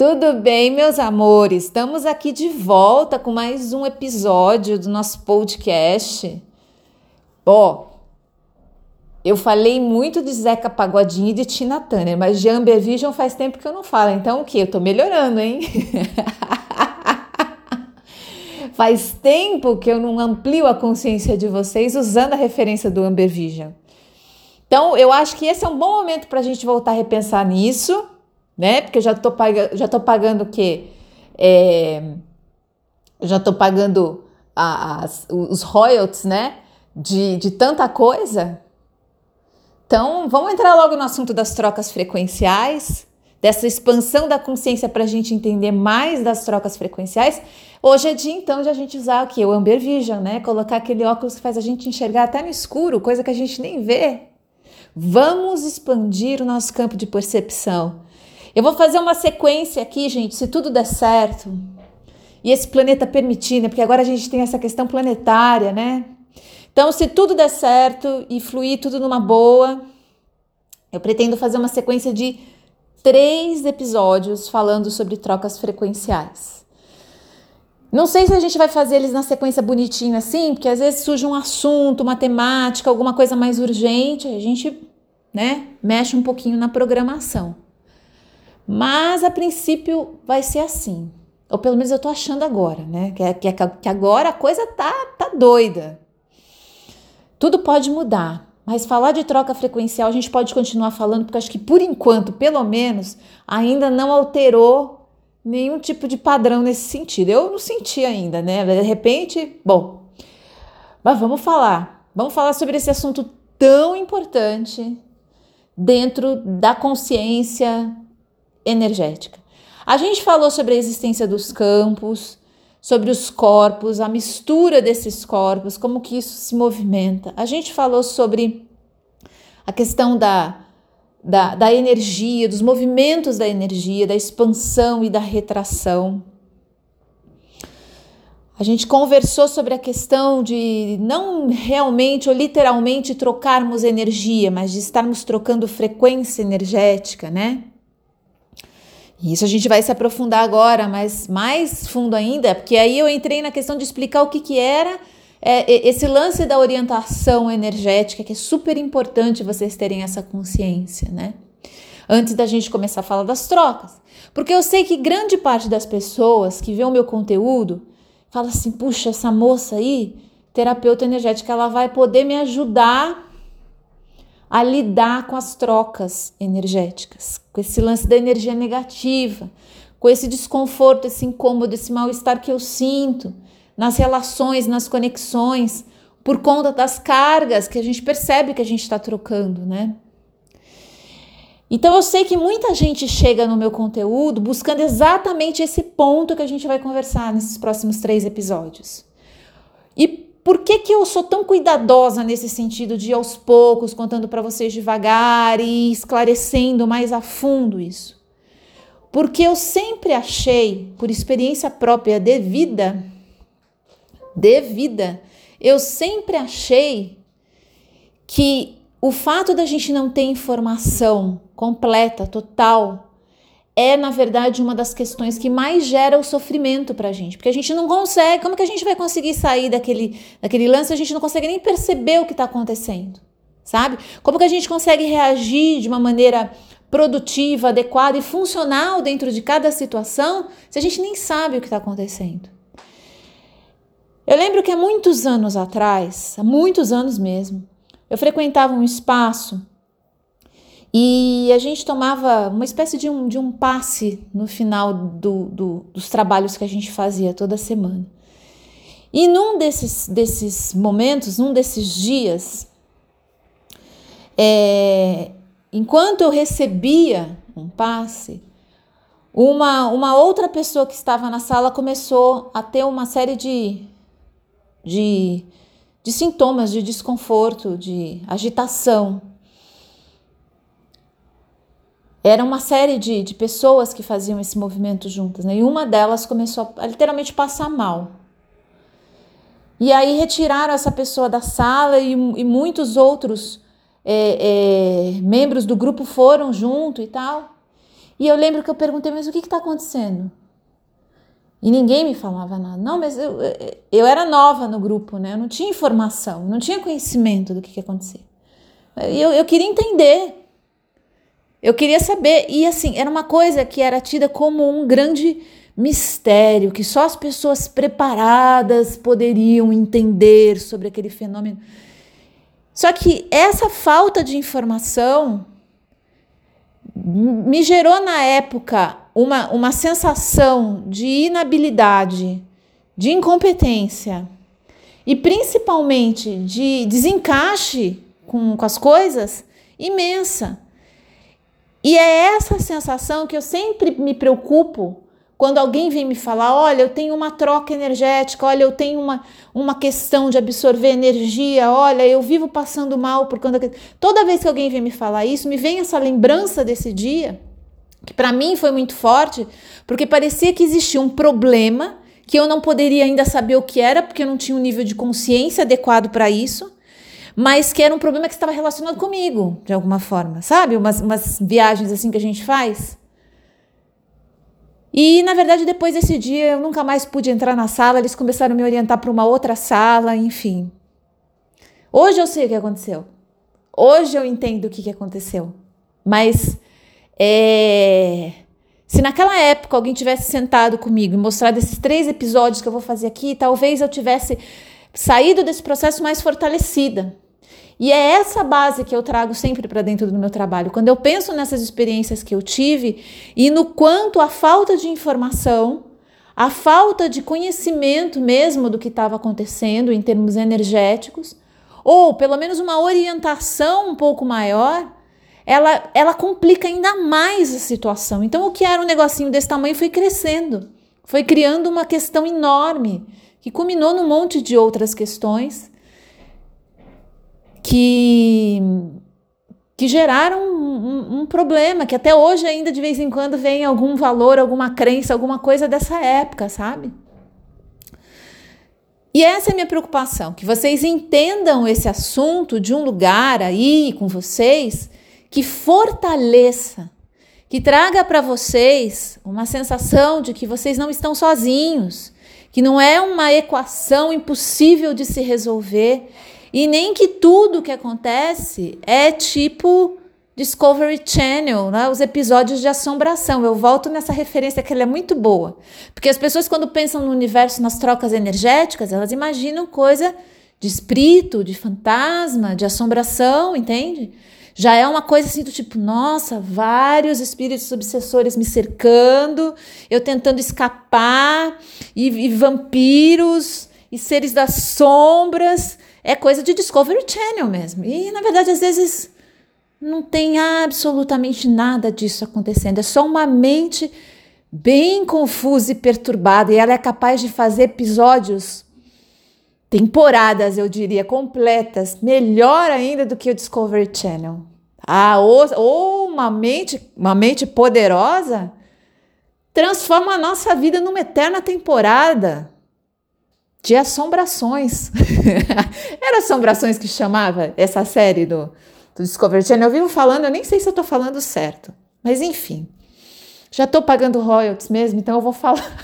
Tudo bem, meus amores? Estamos aqui de volta com mais um episódio do nosso podcast. Ó, eu falei muito de Zeca Pagodinho e de Tina Turner, mas de Amber Vision faz tempo que eu não falo. Então o que? Eu tô melhorando, hein? faz tempo que eu não amplio a consciência de vocês usando a referência do Amber Vision. Então eu acho que esse é um bom momento para a gente voltar a repensar nisso né? Porque eu já tô, pagando, já tô pagando o quê? É, já tô pagando as, os royalties, né? De, de tanta coisa. Então, vamos entrar logo no assunto das trocas frequenciais, dessa expansão da consciência para a gente entender mais das trocas frequenciais. Hoje é dia, então, de a gente usar o que? O Amber Vision, né? Colocar aquele óculos que faz a gente enxergar até no escuro, coisa que a gente nem vê. Vamos expandir o nosso campo de percepção. Eu vou fazer uma sequência aqui, gente, se tudo der certo. E esse planeta permitir, né? Porque agora a gente tem essa questão planetária, né? Então, se tudo der certo e fluir tudo numa boa, eu pretendo fazer uma sequência de três episódios falando sobre trocas frequenciais. Não sei se a gente vai fazer eles na sequência bonitinha assim, porque às vezes surge um assunto, uma temática, alguma coisa mais urgente, a gente, né, mexe um pouquinho na programação. Mas a princípio vai ser assim. Ou pelo menos eu tô achando agora, né? Que, que, que agora a coisa tá, tá doida. Tudo pode mudar. Mas falar de troca frequencial a gente pode continuar falando, porque acho que por enquanto, pelo menos, ainda não alterou nenhum tipo de padrão nesse sentido. Eu não senti ainda, né? De repente, bom. Mas vamos falar. Vamos falar sobre esse assunto tão importante dentro da consciência energética. A gente falou sobre a existência dos campos, sobre os corpos, a mistura desses corpos, como que isso se movimenta. A gente falou sobre a questão da, da, da energia, dos movimentos da energia, da expansão e da retração. A gente conversou sobre a questão de não realmente ou literalmente trocarmos energia, mas de estarmos trocando frequência energética, né? Isso a gente vai se aprofundar agora, mas mais fundo ainda, porque aí eu entrei na questão de explicar o que, que era é, esse lance da orientação energética, que é super importante vocês terem essa consciência, né? Antes da gente começar a falar das trocas. Porque eu sei que grande parte das pessoas que vê o meu conteúdo fala assim: puxa, essa moça aí, terapeuta energética, ela vai poder me ajudar a lidar com as trocas energéticas, com esse lance da energia negativa, com esse desconforto, esse incômodo, esse mal-estar que eu sinto nas relações, nas conexões, por conta das cargas que a gente percebe que a gente está trocando, né? Então eu sei que muita gente chega no meu conteúdo buscando exatamente esse ponto que a gente vai conversar nesses próximos três episódios. E por que, que eu sou tão cuidadosa nesse sentido de aos poucos, contando para vocês devagar e esclarecendo mais a fundo isso? Porque eu sempre achei, por experiência própria de vida, de vida, eu sempre achei que o fato da gente não ter informação completa, total, é, na verdade, uma das questões que mais gera o sofrimento para a gente, porque a gente não consegue, como que a gente vai conseguir sair daquele, daquele lance? A gente não consegue nem perceber o que está acontecendo, sabe? Como que a gente consegue reagir de uma maneira produtiva, adequada e funcional dentro de cada situação se a gente nem sabe o que está acontecendo? Eu lembro que há muitos anos atrás, há muitos anos mesmo, eu frequentava um espaço e a gente tomava uma espécie de um, de um passe no final do, do, dos trabalhos que a gente fazia toda semana. E num desses, desses momentos, num desses dias, é, enquanto eu recebia um passe, uma, uma outra pessoa que estava na sala começou a ter uma série de, de, de sintomas de desconforto, de agitação. Era uma série de, de pessoas que faziam esse movimento juntas, né? E uma delas começou a, a literalmente passar mal. E aí retiraram essa pessoa da sala e, e muitos outros é, é, membros do grupo foram junto e tal. E eu lembro que eu perguntei, mas o que está acontecendo? E ninguém me falava nada. Não, mas eu, eu era nova no grupo, né? Eu não tinha informação, não tinha conhecimento do que, que ia acontecer. Eu, eu queria entender. Eu queria saber. E assim, era uma coisa que era tida como um grande mistério, que só as pessoas preparadas poderiam entender sobre aquele fenômeno. Só que essa falta de informação me gerou na época uma, uma sensação de inabilidade, de incompetência e principalmente de desencaixe com, com as coisas imensa. E é essa sensação que eu sempre me preocupo quando alguém vem me falar, olha, eu tenho uma troca energética, olha, eu tenho uma, uma questão de absorver energia, olha, eu vivo passando mal por conta. Toda vez que alguém vem me falar isso, me vem essa lembrança desse dia, que para mim foi muito forte, porque parecia que existia um problema que eu não poderia ainda saber o que era, porque eu não tinha um nível de consciência adequado para isso, mas que era um problema que estava relacionado comigo, de alguma forma, sabe? Umas, umas viagens assim que a gente faz. E na verdade, depois desse dia, eu nunca mais pude entrar na sala, eles começaram a me orientar para uma outra sala, enfim. Hoje eu sei o que aconteceu. Hoje eu entendo o que aconteceu. Mas é, se naquela época alguém tivesse sentado comigo e mostrado esses três episódios que eu vou fazer aqui, talvez eu tivesse saído desse processo mais fortalecida. E é essa base que eu trago sempre para dentro do meu trabalho. Quando eu penso nessas experiências que eu tive e no quanto a falta de informação, a falta de conhecimento mesmo do que estava acontecendo em termos energéticos, ou pelo menos uma orientação um pouco maior, ela, ela complica ainda mais a situação. Então, o que era um negocinho desse tamanho foi crescendo, foi criando uma questão enorme, que culminou num monte de outras questões que, que geraram um, um, problema, que até hoje ainda de vez em quando vem algum valor, alguma crença, alguma coisa dessa época, sabe? E essa é a minha preocupação, que vocês entendam esse assunto de um lugar aí com vocês que fortaleça, que traga para vocês uma sensação de que vocês não estão sozinhos, que não é uma equação impossível de se resolver e nem que tudo que acontece é tipo Discovery Channel, né? os episódios de assombração. Eu volto nessa referência que ela é muito boa. Porque as pessoas, quando pensam no universo, nas trocas energéticas, elas imaginam coisa de espírito, de fantasma, de assombração, entende? Já é uma coisa assim do tipo, nossa, vários espíritos obsessores me cercando, eu tentando escapar, e, e vampiros, e seres das sombras. É coisa de Discovery Channel mesmo. E na verdade, às vezes não tem absolutamente nada disso acontecendo. É só uma mente bem confusa e perturbada. E ela é capaz de fazer episódios, temporadas, eu diria, completas, melhor ainda do que o Discovery Channel. Ah, ou, ou uma mente, uma mente poderosa transforma a nossa vida numa eterna temporada de assombrações. Era assombrações que chamava essa série do, do Discovery Channel. Eu vivo falando, eu nem sei se eu tô falando certo. Mas enfim. Já tô pagando royalties mesmo, então eu vou falar.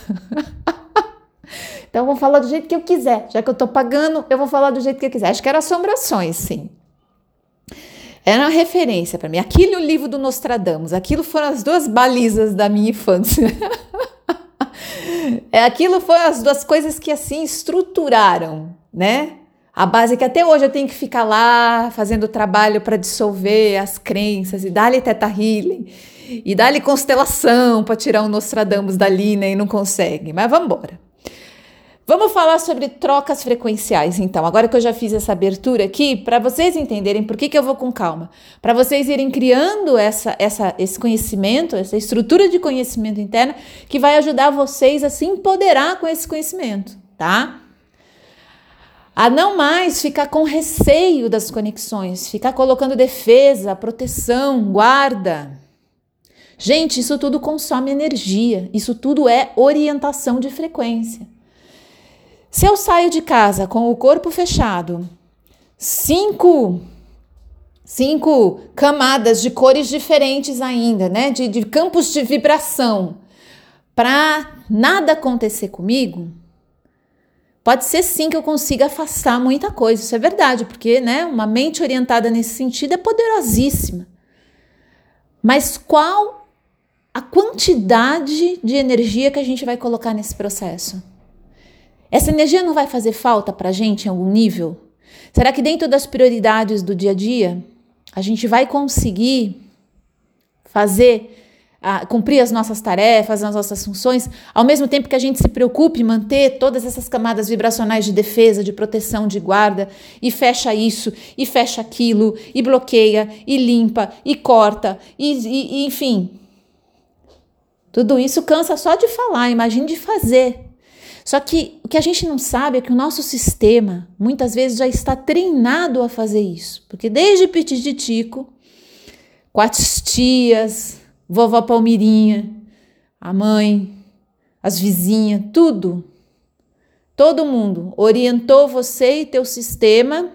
então eu vou falar do jeito que eu quiser. Já que eu tô pagando, eu vou falar do jeito que eu quiser. Acho que era assombrações, sim. Era uma referência para mim. Aquilo e o livro do Nostradamus. Aquilo foram as duas balizas da minha infância. É, aquilo foi as duas coisas que assim estruturaram, né? A base que até hoje eu tenho que ficar lá fazendo trabalho para dissolver as crenças e dar-lhe teta healing e dar-lhe constelação para tirar o Nostradamus dali, né? E não consegue. Mas vamos embora. Vamos falar sobre trocas frequenciais, então. Agora que eu já fiz essa abertura aqui, para vocês entenderem por que, que eu vou com calma, para vocês irem criando essa, essa, esse conhecimento, essa estrutura de conhecimento interna que vai ajudar vocês a se empoderar com esse conhecimento, tá? A não mais ficar com receio das conexões, ficar colocando defesa, proteção, guarda. Gente, isso tudo consome energia, isso tudo é orientação de frequência. Se eu saio de casa com o corpo fechado, cinco cinco camadas de cores diferentes ainda, né? De, de campos de vibração. Para nada acontecer comigo, pode ser sim que eu consiga afastar muita coisa. Isso é verdade, porque né, uma mente orientada nesse sentido é poderosíssima. Mas qual a quantidade de energia que a gente vai colocar nesse processo? Essa energia não vai fazer falta para a gente em algum nível? Será que dentro das prioridades do dia a dia a gente vai conseguir fazer, cumprir as nossas tarefas, as nossas funções, ao mesmo tempo que a gente se preocupe em manter todas essas camadas vibracionais de defesa, de proteção, de guarda, e fecha isso, e fecha aquilo, e bloqueia, e limpa, e corta, e, e, e enfim. Tudo isso cansa só de falar, imagine de fazer. Só que o que a gente não sabe é que o nosso sistema muitas vezes já está treinado a fazer isso. Porque desde pititico, com as tias, vovó Palmirinha, a mãe, as vizinhas, tudo, todo mundo orientou você e teu sistema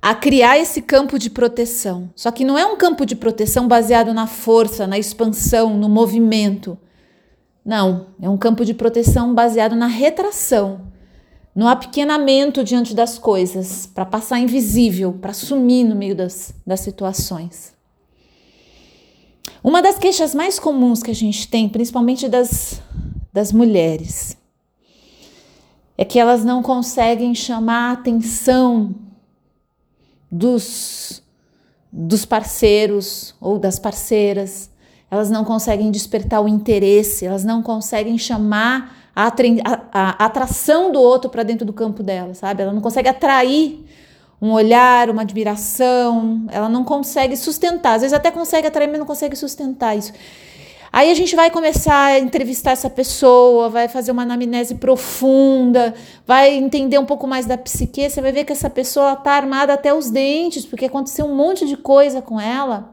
a criar esse campo de proteção. Só que não é um campo de proteção baseado na força, na expansão, no movimento não, é um campo de proteção baseado na retração, no apequenamento diante das coisas, para passar invisível, para sumir no meio das, das situações. Uma das queixas mais comuns que a gente tem, principalmente das, das mulheres, é que elas não conseguem chamar a atenção dos, dos parceiros ou das parceiras elas não conseguem despertar o interesse, elas não conseguem chamar a, a, a atração do outro para dentro do campo dela, sabe? Ela não consegue atrair um olhar, uma admiração, ela não consegue sustentar. Às vezes até consegue atrair, mas não consegue sustentar isso. Aí a gente vai começar a entrevistar essa pessoa, vai fazer uma anamnese profunda, vai entender um pouco mais da psique, você vai ver que essa pessoa está armada até os dentes, porque aconteceu um monte de coisa com ela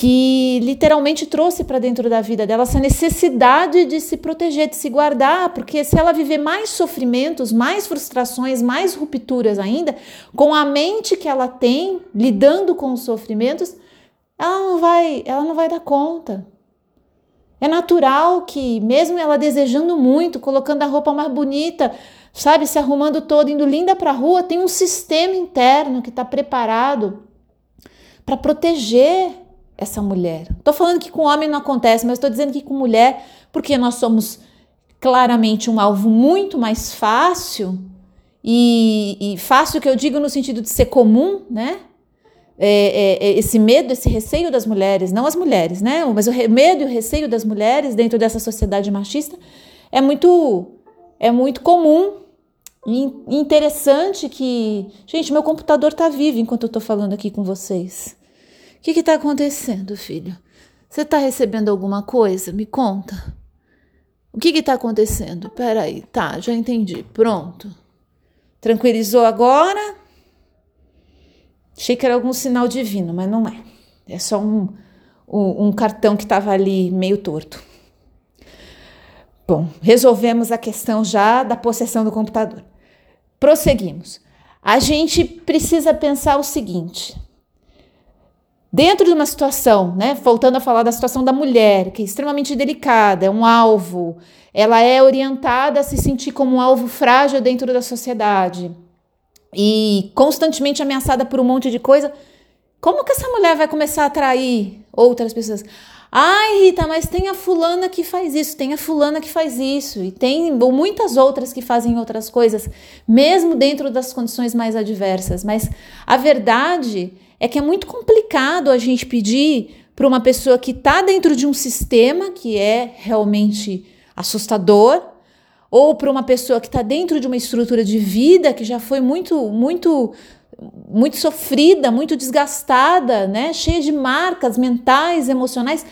que literalmente trouxe para dentro da vida dela essa necessidade de se proteger, de se guardar, porque se ela viver mais sofrimentos, mais frustrações, mais rupturas ainda, com a mente que ela tem lidando com os sofrimentos, ela não vai, ela não vai dar conta. É natural que, mesmo ela desejando muito, colocando a roupa mais bonita, sabe, se arrumando toda, indo linda para a rua, tem um sistema interno que está preparado para proteger essa mulher. Estou falando que com homem não acontece, mas estou dizendo que com mulher, porque nós somos claramente um alvo muito mais fácil, e, e fácil que eu digo no sentido de ser comum, né? É, é, é esse medo, esse receio das mulheres, não as mulheres, né? Mas o medo e o receio das mulheres dentro dessa sociedade machista é muito, é muito comum e interessante que, gente, meu computador está vivo enquanto eu estou falando aqui com vocês. O que está acontecendo, filho? Você está recebendo alguma coisa? Me conta. O que está acontecendo? Peraí, tá, já entendi. Pronto. Tranquilizou agora? Achei que era algum sinal divino, mas não é. É só um, um, um cartão que estava ali meio torto. Bom, resolvemos a questão já da possessão do computador. Prosseguimos. A gente precisa pensar o seguinte: Dentro de uma situação, né, voltando a falar da situação da mulher, que é extremamente delicada, é um alvo, ela é orientada a se sentir como um alvo frágil dentro da sociedade e constantemente ameaçada por um monte de coisa, como que essa mulher vai começar a atrair outras pessoas? Ai, Rita, mas tem a fulana que faz isso, tem a fulana que faz isso, e tem muitas outras que fazem outras coisas, mesmo dentro das condições mais adversas. Mas a verdade é que é muito complicado a gente pedir para uma pessoa que está dentro de um sistema que é realmente assustador, ou para uma pessoa que está dentro de uma estrutura de vida que já foi muito, muito, muito sofrida, muito desgastada, né? cheia de marcas mentais, emocionais.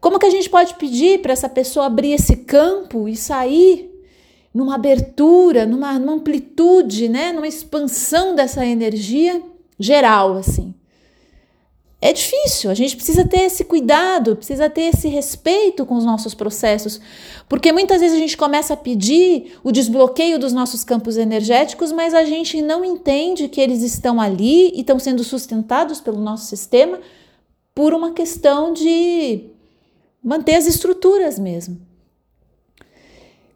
Como que a gente pode pedir para essa pessoa abrir esse campo e sair numa abertura, numa, numa amplitude, né? numa expansão dessa energia geral, assim? É difícil, a gente precisa ter esse cuidado, precisa ter esse respeito com os nossos processos, porque muitas vezes a gente começa a pedir o desbloqueio dos nossos campos energéticos, mas a gente não entende que eles estão ali e estão sendo sustentados pelo nosso sistema por uma questão de manter as estruturas mesmo.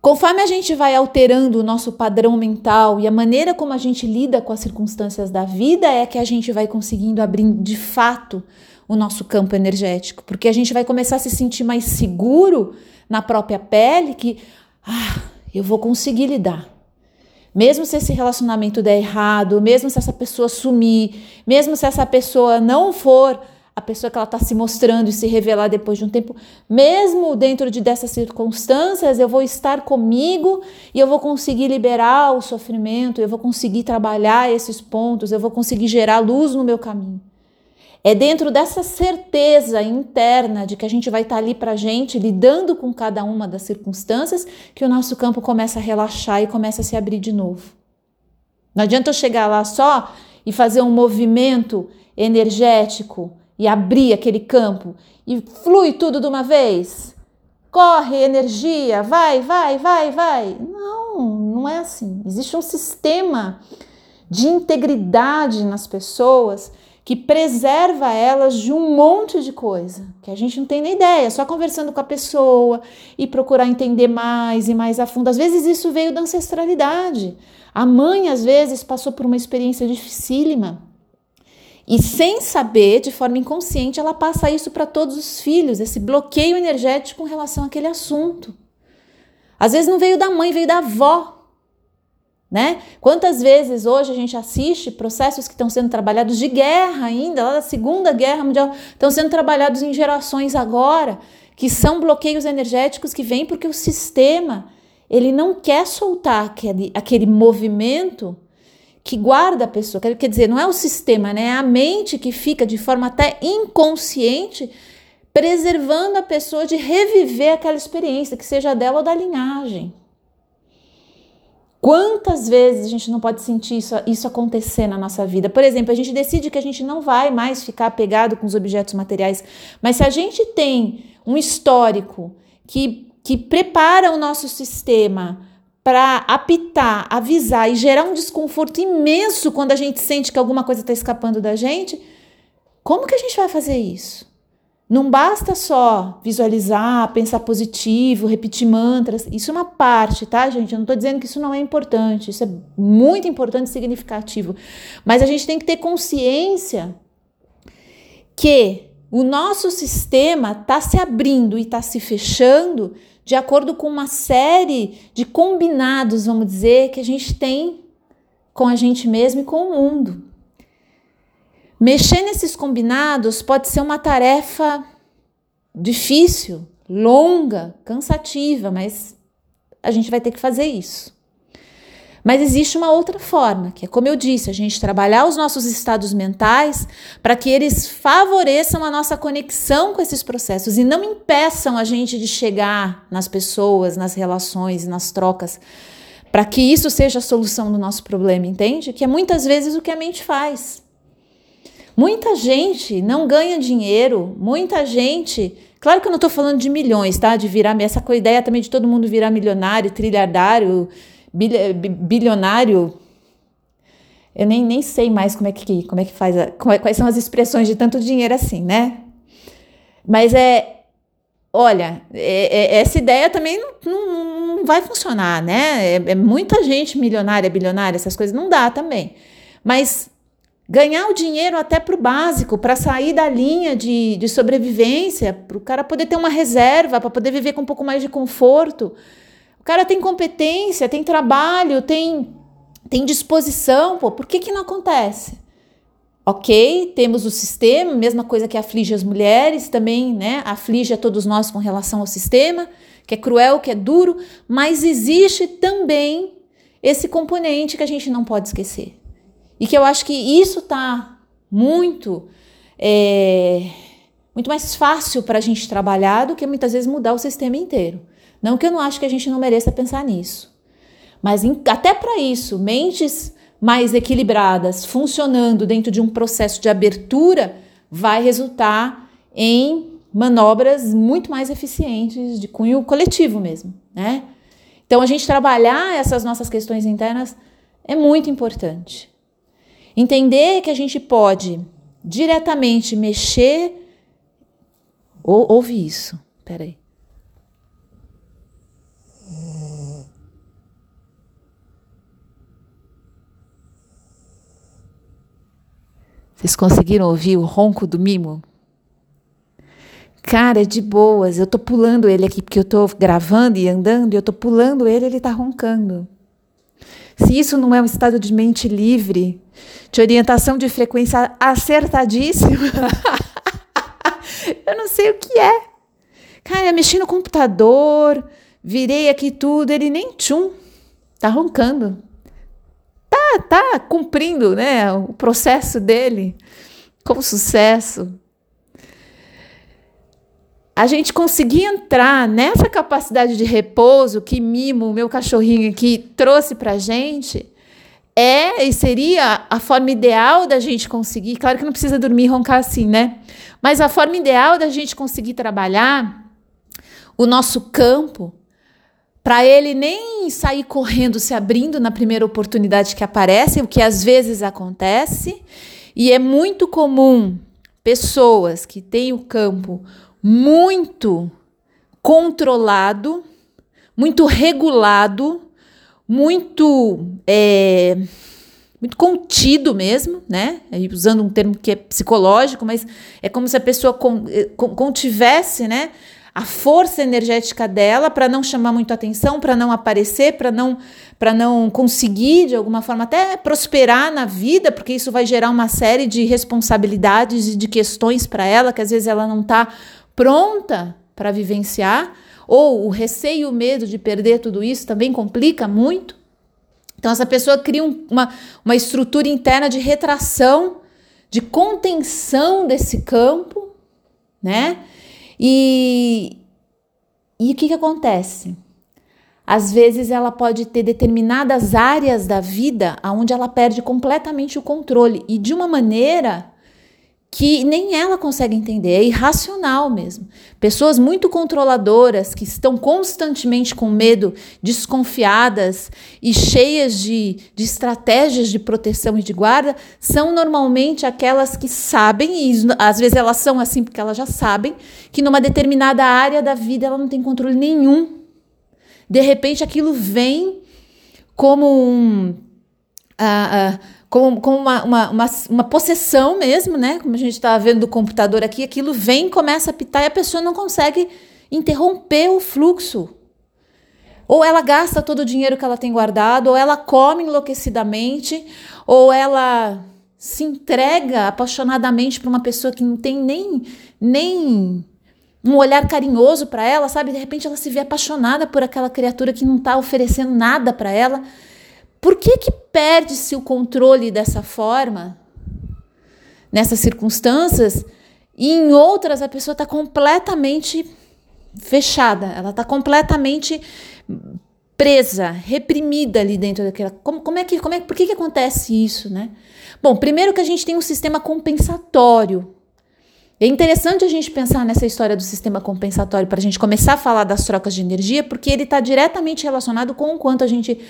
Conforme a gente vai alterando o nosso padrão mental e a maneira como a gente lida com as circunstâncias da vida, é que a gente vai conseguindo abrir de fato o nosso campo energético, porque a gente vai começar a se sentir mais seguro na própria pele que ah, eu vou conseguir lidar. Mesmo se esse relacionamento der errado, mesmo se essa pessoa sumir, mesmo se essa pessoa não for a pessoa que ela está se mostrando e se revelar depois de um tempo, mesmo dentro de dessas circunstâncias, eu vou estar comigo e eu vou conseguir liberar o sofrimento, eu vou conseguir trabalhar esses pontos, eu vou conseguir gerar luz no meu caminho. É dentro dessa certeza interna de que a gente vai estar tá ali para gente, lidando com cada uma das circunstâncias, que o nosso campo começa a relaxar e começa a se abrir de novo. Não adianta eu chegar lá só e fazer um movimento energético e abrir aquele campo e flui tudo de uma vez? Corre energia, vai, vai, vai, vai. Não, não é assim. Existe um sistema de integridade nas pessoas que preserva elas de um monte de coisa que a gente não tem nem ideia, só conversando com a pessoa e procurar entender mais e mais a fundo. Às vezes isso veio da ancestralidade. A mãe às vezes passou por uma experiência dificílima e sem saber, de forma inconsciente, ela passa isso para todos os filhos, esse bloqueio energético com relação àquele assunto. Às vezes não veio da mãe, veio da avó. Né? Quantas vezes hoje a gente assiste processos que estão sendo trabalhados de guerra ainda, lá da Segunda Guerra Mundial, estão sendo trabalhados em gerações agora, que são bloqueios energéticos que vêm porque o sistema ele não quer soltar aquele, aquele movimento que guarda a pessoa. Quer dizer, não é o sistema, né? É a mente que fica de forma até inconsciente preservando a pessoa de reviver aquela experiência, que seja dela ou da linhagem. Quantas vezes a gente não pode sentir isso, isso acontecer na nossa vida? Por exemplo, a gente decide que a gente não vai mais ficar apegado com os objetos materiais, mas se a gente tem um histórico que, que prepara o nosso sistema para apitar, avisar e gerar um desconforto imenso quando a gente sente que alguma coisa está escapando da gente, como que a gente vai fazer isso? Não basta só visualizar, pensar positivo, repetir mantras. Isso é uma parte, tá, gente? Eu não estou dizendo que isso não é importante. Isso é muito importante e significativo. Mas a gente tem que ter consciência que o nosso sistema está se abrindo e está se fechando de acordo com uma série de combinados, vamos dizer, que a gente tem com a gente mesmo e com o mundo. Mexer nesses combinados pode ser uma tarefa difícil, longa, cansativa, mas a gente vai ter que fazer isso. Mas existe uma outra forma, que é como eu disse, a gente trabalhar os nossos estados mentais para que eles favoreçam a nossa conexão com esses processos e não impeçam a gente de chegar nas pessoas, nas relações, nas trocas, para que isso seja a solução do nosso problema, entende? Que é muitas vezes o que a mente faz. Muita gente não ganha dinheiro, muita gente. Claro que eu não estou falando de milhões, tá? De virar. Essa ideia também de todo mundo virar milionário, trilhardário bilionário. Eu nem, nem sei mais como é que, como é que faz, a, é, quais são as expressões de tanto dinheiro assim, né? Mas é. Olha, é, é, essa ideia também não, não, não vai funcionar, né? É, é, muita gente milionária, bilionária, essas coisas não dá também. Mas ganhar o dinheiro até para o básico, para sair da linha de, de sobrevivência, para o cara poder ter uma reserva, para poder viver com um pouco mais de conforto cara tem competência, tem trabalho, tem, tem disposição, pô, por que, que não acontece? Ok, temos o sistema, mesma coisa que aflige as mulheres, também, né? Aflige a todos nós com relação ao sistema, que é cruel, que é duro, mas existe também esse componente que a gente não pode esquecer. E que eu acho que isso tá muito. É, muito mais fácil para a gente trabalhar do que muitas vezes mudar o sistema inteiro. Não que eu não acho que a gente não mereça pensar nisso. Mas em, até para isso, mentes mais equilibradas, funcionando dentro de um processo de abertura vai resultar em manobras muito mais eficientes de cunho coletivo mesmo, né? Então a gente trabalhar essas nossas questões internas é muito importante. Entender que a gente pode diretamente mexer. Ou, ouve isso. Peraí. Vocês conseguiram ouvir o ronco do mimo? Cara, de boas. Eu tô pulando ele aqui porque eu tô gravando e andando e eu tô pulando ele, ele tá roncando. Se isso não é um estado de mente livre, de orientação de frequência acertadíssima, eu não sei o que é. Cara, mexi no computador, virei aqui tudo, ele nem tchum, tá roncando tá, tá cumprindo né, o processo dele com sucesso. A gente conseguir entrar nessa capacidade de repouso que Mimo, meu cachorrinho aqui, trouxe para gente, é e seria a forma ideal da gente conseguir. Claro que não precisa dormir e roncar assim, né? Mas a forma ideal da gente conseguir trabalhar o nosso campo para ele nem sair correndo, se abrindo na primeira oportunidade que aparece, o que às vezes acontece, e é muito comum pessoas que têm o campo muito controlado, muito regulado, muito é, muito contido mesmo, né? Usando um termo que é psicológico, mas é como se a pessoa eh, contivesse, né? A força energética dela para não chamar muito atenção, para não aparecer, para não para não conseguir de alguma forma até prosperar na vida, porque isso vai gerar uma série de responsabilidades e de questões para ela que às vezes ela não está pronta para vivenciar, ou o receio e o medo de perder tudo isso também complica muito. Então essa pessoa cria um, uma, uma estrutura interna de retração, de contenção desse campo, né? E, e o que, que acontece? Às vezes ela pode ter determinadas áreas da vida onde ela perde completamente o controle e de uma maneira que nem ela consegue entender, é irracional mesmo. Pessoas muito controladoras que estão constantemente com medo, desconfiadas e cheias de, de estratégias de proteção e de guarda, são normalmente aquelas que sabem, e às vezes elas são assim porque elas já sabem, que numa determinada área da vida ela não tem controle nenhum. De repente aquilo vem como um. Uh, uh, como, como uma, uma, uma, uma, possessão mesmo, né? Como a gente está vendo do computador aqui, aquilo vem, começa a pitar e a pessoa não consegue interromper o fluxo. Ou ela gasta todo o dinheiro que ela tem guardado, ou ela come enlouquecidamente, ou ela se entrega apaixonadamente para uma pessoa que não tem nem, nem um olhar carinhoso para ela, sabe? De repente ela se vê apaixonada por aquela criatura que não está oferecendo nada para ela. Por que que perde-se o controle dessa forma? Nessas circunstâncias, e em outras a pessoa está completamente fechada, ela está completamente presa, reprimida ali dentro daquela. Como, como é que, como é, por que, que acontece isso, né? Bom, primeiro que a gente tem um sistema compensatório. É interessante a gente pensar nessa história do sistema compensatório para a gente começar a falar das trocas de energia, porque ele está diretamente relacionado com o quanto a gente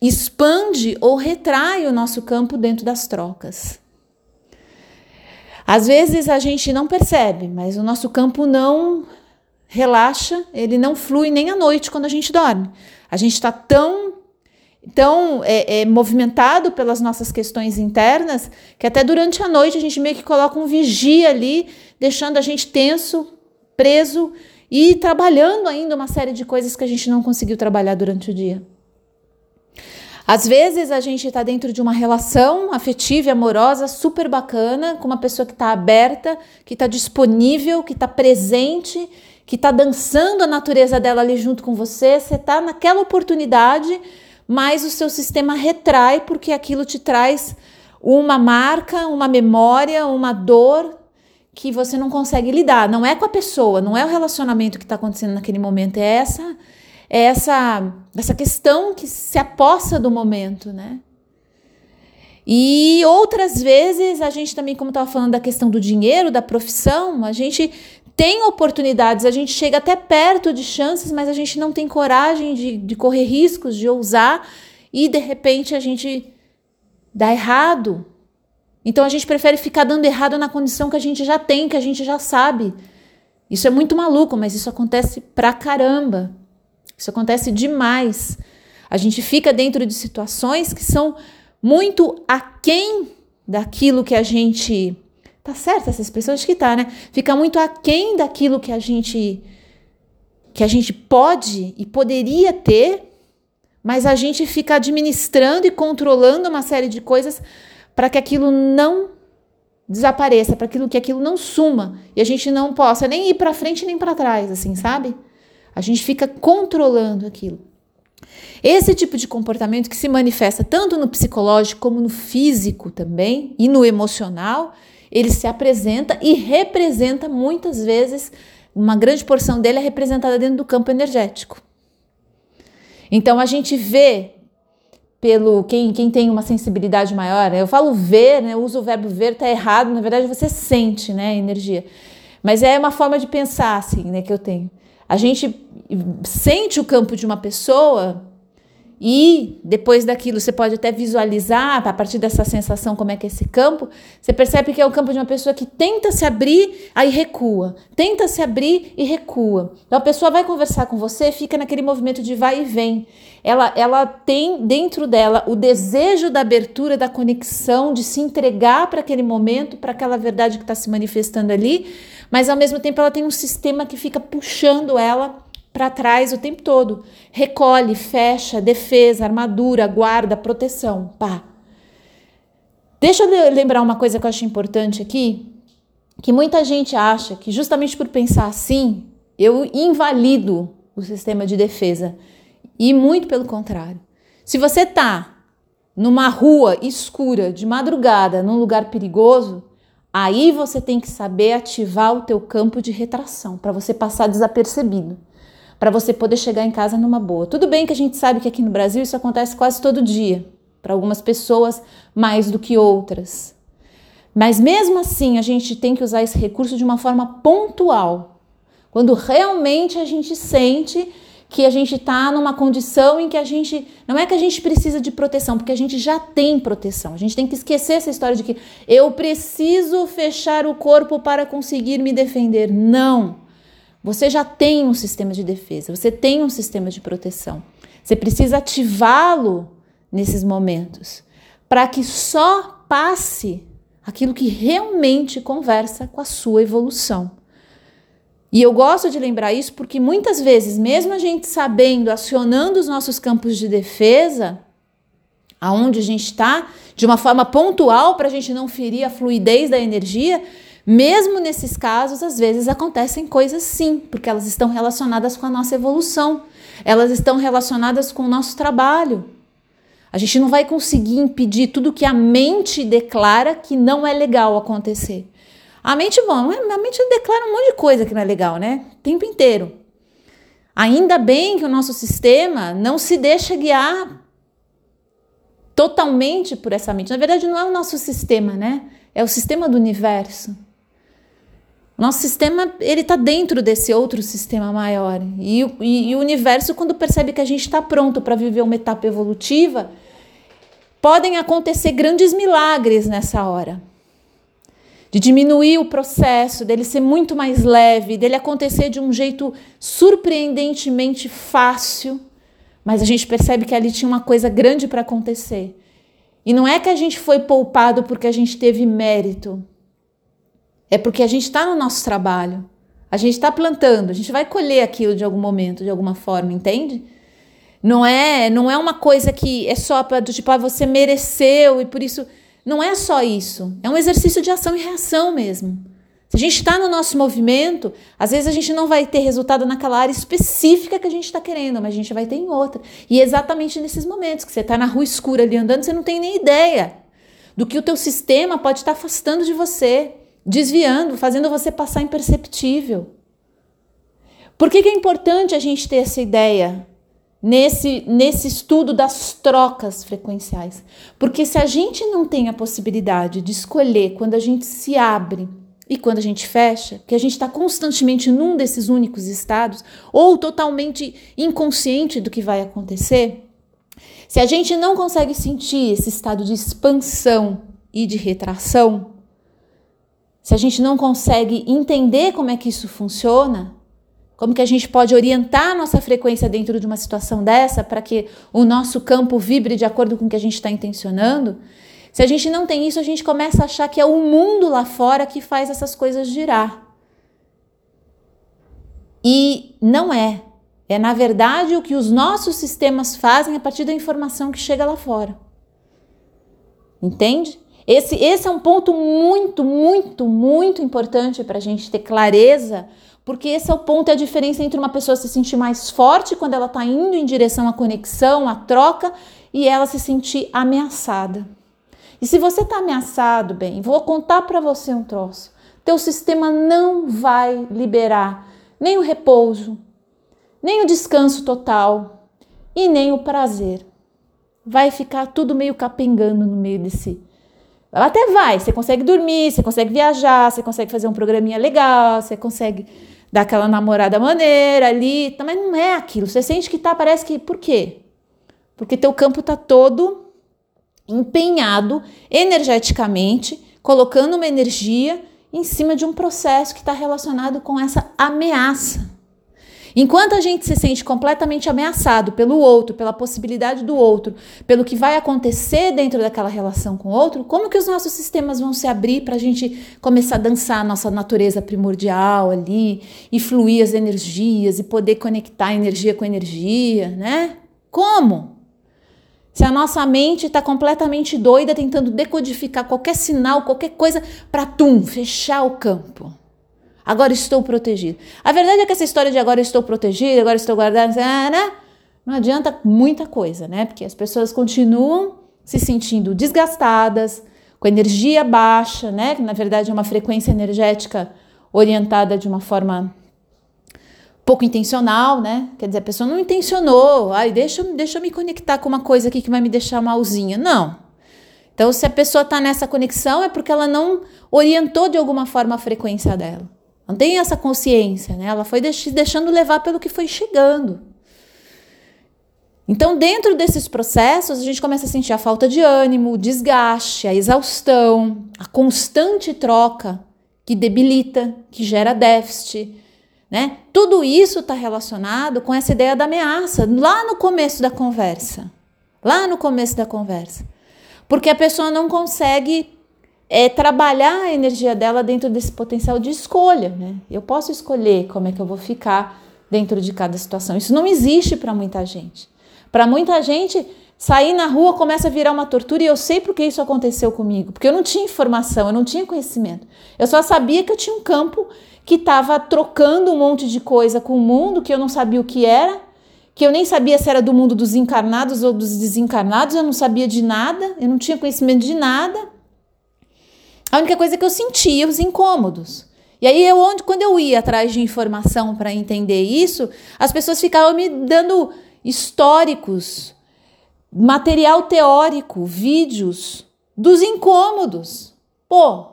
expande ou retrai o nosso campo dentro das trocas. Às vezes a gente não percebe, mas o nosso campo não relaxa, ele não flui nem à noite quando a gente dorme. A gente está tão tão é, é, movimentado pelas nossas questões internas que até durante a noite a gente meio que coloca um vigia ali, deixando a gente tenso, preso e trabalhando ainda uma série de coisas que a gente não conseguiu trabalhar durante o dia. Às vezes a gente está dentro de uma relação afetiva e amorosa super bacana, com uma pessoa que está aberta, que está disponível, que está presente, que está dançando a natureza dela ali junto com você. Você está naquela oportunidade, mas o seu sistema retrai porque aquilo te traz uma marca, uma memória, uma dor que você não consegue lidar. Não é com a pessoa, não é o relacionamento que está acontecendo naquele momento, é essa é essa, essa questão que se aposta do momento, né? E outras vezes a gente também, como estava falando da questão do dinheiro, da profissão, a gente tem oportunidades, a gente chega até perto de chances, mas a gente não tem coragem de, de correr riscos, de ousar, e de repente a gente dá errado. Então a gente prefere ficar dando errado na condição que a gente já tem, que a gente já sabe. Isso é muito maluco, mas isso acontece pra caramba. Isso acontece demais. A gente fica dentro de situações que são muito aquém daquilo que a gente Tá certo essa expressão? Acho que tá, né? Fica muito aquém daquilo que a gente que a gente pode e poderia ter, mas a gente fica administrando e controlando uma série de coisas para que aquilo não desapareça, para aquilo que aquilo não suma e a gente não possa nem ir para frente nem para trás, assim, sabe? A gente fica controlando aquilo. Esse tipo de comportamento que se manifesta tanto no psicológico como no físico também e no emocional, ele se apresenta e representa muitas vezes, uma grande porção dele é representada dentro do campo energético. Então a gente vê pelo quem, quem tem uma sensibilidade maior, eu falo ver, né, eu uso o verbo ver, tá errado, na verdade você sente, né, a energia. Mas é uma forma de pensar assim, né, que eu tenho. A gente sente o campo de uma pessoa e depois daquilo, você pode até visualizar, a partir dessa sensação, como é que é esse campo. Você percebe que é o campo de uma pessoa que tenta se abrir, aí recua. Tenta se abrir e recua. Então a pessoa vai conversar com você, fica naquele movimento de vai e vem. Ela, ela tem dentro dela o desejo da abertura, da conexão, de se entregar para aquele momento, para aquela verdade que está se manifestando ali, mas ao mesmo tempo ela tem um sistema que fica puxando ela para trás o tempo todo. Recolhe, fecha, defesa, armadura, guarda, proteção. Pá. Deixa eu lembrar uma coisa que eu acho importante aqui, que muita gente acha que justamente por pensar assim, eu invalido o sistema de defesa. E muito pelo contrário. Se você tá numa rua escura, de madrugada, num lugar perigoso, aí você tem que saber ativar o teu campo de retração para você passar desapercebido para você poder chegar em casa numa boa. Tudo bem que a gente sabe que aqui no Brasil isso acontece quase todo dia, para algumas pessoas mais do que outras. Mas mesmo assim, a gente tem que usar esse recurso de uma forma pontual. Quando realmente a gente sente que a gente está numa condição em que a gente. Não é que a gente precisa de proteção, porque a gente já tem proteção. A gente tem que esquecer essa história de que eu preciso fechar o corpo para conseguir me defender. Não. Você já tem um sistema de defesa, você tem um sistema de proteção. Você precisa ativá-lo nesses momentos para que só passe aquilo que realmente conversa com a sua evolução. E eu gosto de lembrar isso porque muitas vezes, mesmo a gente sabendo, acionando os nossos campos de defesa, aonde a gente está, de uma forma pontual para a gente não ferir a fluidez da energia, mesmo nesses casos, às vezes acontecem coisas sim, porque elas estão relacionadas com a nossa evolução, elas estão relacionadas com o nosso trabalho. A gente não vai conseguir impedir tudo que a mente declara que não é legal acontecer. A mente, bom, a mente declara um monte de coisa que não é legal, né? O tempo inteiro. Ainda bem que o nosso sistema não se deixa guiar totalmente por essa mente. Na verdade, não é o nosso sistema, né? É o sistema do universo. Nosso sistema ele está dentro desse outro sistema maior e, e, e o universo quando percebe que a gente está pronto para viver uma etapa evolutiva, podem acontecer grandes milagres nessa hora de diminuir o processo, dele ser muito mais leve, dele acontecer de um jeito surpreendentemente fácil, mas a gente percebe que ali tinha uma coisa grande para acontecer. E não é que a gente foi poupado porque a gente teve mérito, é porque a gente está no nosso trabalho, a gente está plantando, a gente vai colher aquilo de algum momento, de alguma forma, entende? Não é, não é uma coisa que é só para tipo, ah, você mereceu e por isso. Não é só isso. É um exercício de ação e reação mesmo. Se a gente está no nosso movimento, às vezes a gente não vai ter resultado naquela área específica que a gente está querendo, mas a gente vai ter em outra. E é exatamente nesses momentos que você está na rua escura ali andando, você não tem nem ideia do que o teu sistema pode estar tá afastando de você desviando, fazendo você passar imperceptível. Por que, que é importante a gente ter essa ideia nesse, nesse estudo das trocas frequenciais. Porque se a gente não tem a possibilidade de escolher quando a gente se abre e quando a gente fecha, que a gente está constantemente num desses únicos estados, ou totalmente inconsciente do que vai acontecer, se a gente não consegue sentir esse estado de expansão e de retração, se a gente não consegue entender como é que isso funciona, como que a gente pode orientar a nossa frequência dentro de uma situação dessa para que o nosso campo vibre de acordo com o que a gente está intencionando? Se a gente não tem isso, a gente começa a achar que é o mundo lá fora que faz essas coisas girar. E não é. É, na verdade, o que os nossos sistemas fazem a partir da informação que chega lá fora. Entende? Esse, esse é um ponto muito, muito, muito importante para a gente ter clareza porque esse é o ponto e a diferença entre uma pessoa se sentir mais forte quando ela está indo em direção à conexão, à troca, e ela se sentir ameaçada. E se você está ameaçado, bem, vou contar para você um troço. Teu sistema não vai liberar nem o repouso, nem o descanso total e nem o prazer. Vai ficar tudo meio capengando no meio desse. Até vai, você consegue dormir, você consegue viajar, você consegue fazer um programinha legal, você consegue dar aquela namorada maneira ali, mas não é aquilo. Você sente que tá, parece que. Por quê? Porque teu campo tá todo empenhado energeticamente, colocando uma energia em cima de um processo que está relacionado com essa ameaça. Enquanto a gente se sente completamente ameaçado pelo outro, pela possibilidade do outro, pelo que vai acontecer dentro daquela relação com o outro, como que os nossos sistemas vão se abrir para a gente começar a dançar a nossa natureza primordial ali e fluir as energias e poder conectar energia com energia, né? Como? Se a nossa mente está completamente doida tentando decodificar qualquer sinal, qualquer coisa para tum, fechar o campo. Agora estou protegido. A verdade é que essa história de agora estou protegido, agora estou guardado, né? não adianta muita coisa, né? Porque as pessoas continuam se sentindo desgastadas, com energia baixa, né? Que na verdade é uma frequência energética orientada de uma forma pouco intencional, né? Quer dizer, a pessoa não intencionou, ai, deixa, deixa eu me conectar com uma coisa aqui que vai me deixar malzinha. Não. Então, se a pessoa está nessa conexão, é porque ela não orientou de alguma forma a frequência dela. Não tem essa consciência, né? Ela foi deixando levar pelo que foi chegando. Então, dentro desses processos, a gente começa a sentir a falta de ânimo, o desgaste, a exaustão, a constante troca que debilita, que gera déficit, né? Tudo isso está relacionado com essa ideia da ameaça lá no começo da conversa. Lá no começo da conversa. Porque a pessoa não consegue é trabalhar a energia dela dentro desse potencial de escolha. Né? Eu posso escolher como é que eu vou ficar dentro de cada situação. Isso não existe para muita gente. Para muita gente, sair na rua começa a virar uma tortura e eu sei porque isso aconteceu comigo, porque eu não tinha informação, eu não tinha conhecimento. Eu só sabia que eu tinha um campo que estava trocando um monte de coisa com o mundo que eu não sabia o que era, que eu nem sabia se era do mundo dos encarnados ou dos desencarnados, eu não sabia de nada, eu não tinha conhecimento de nada. A única coisa que eu sentia os incômodos. E aí eu onde quando eu ia atrás de informação para entender isso, as pessoas ficavam me dando históricos, material teórico, vídeos dos incômodos. Pô,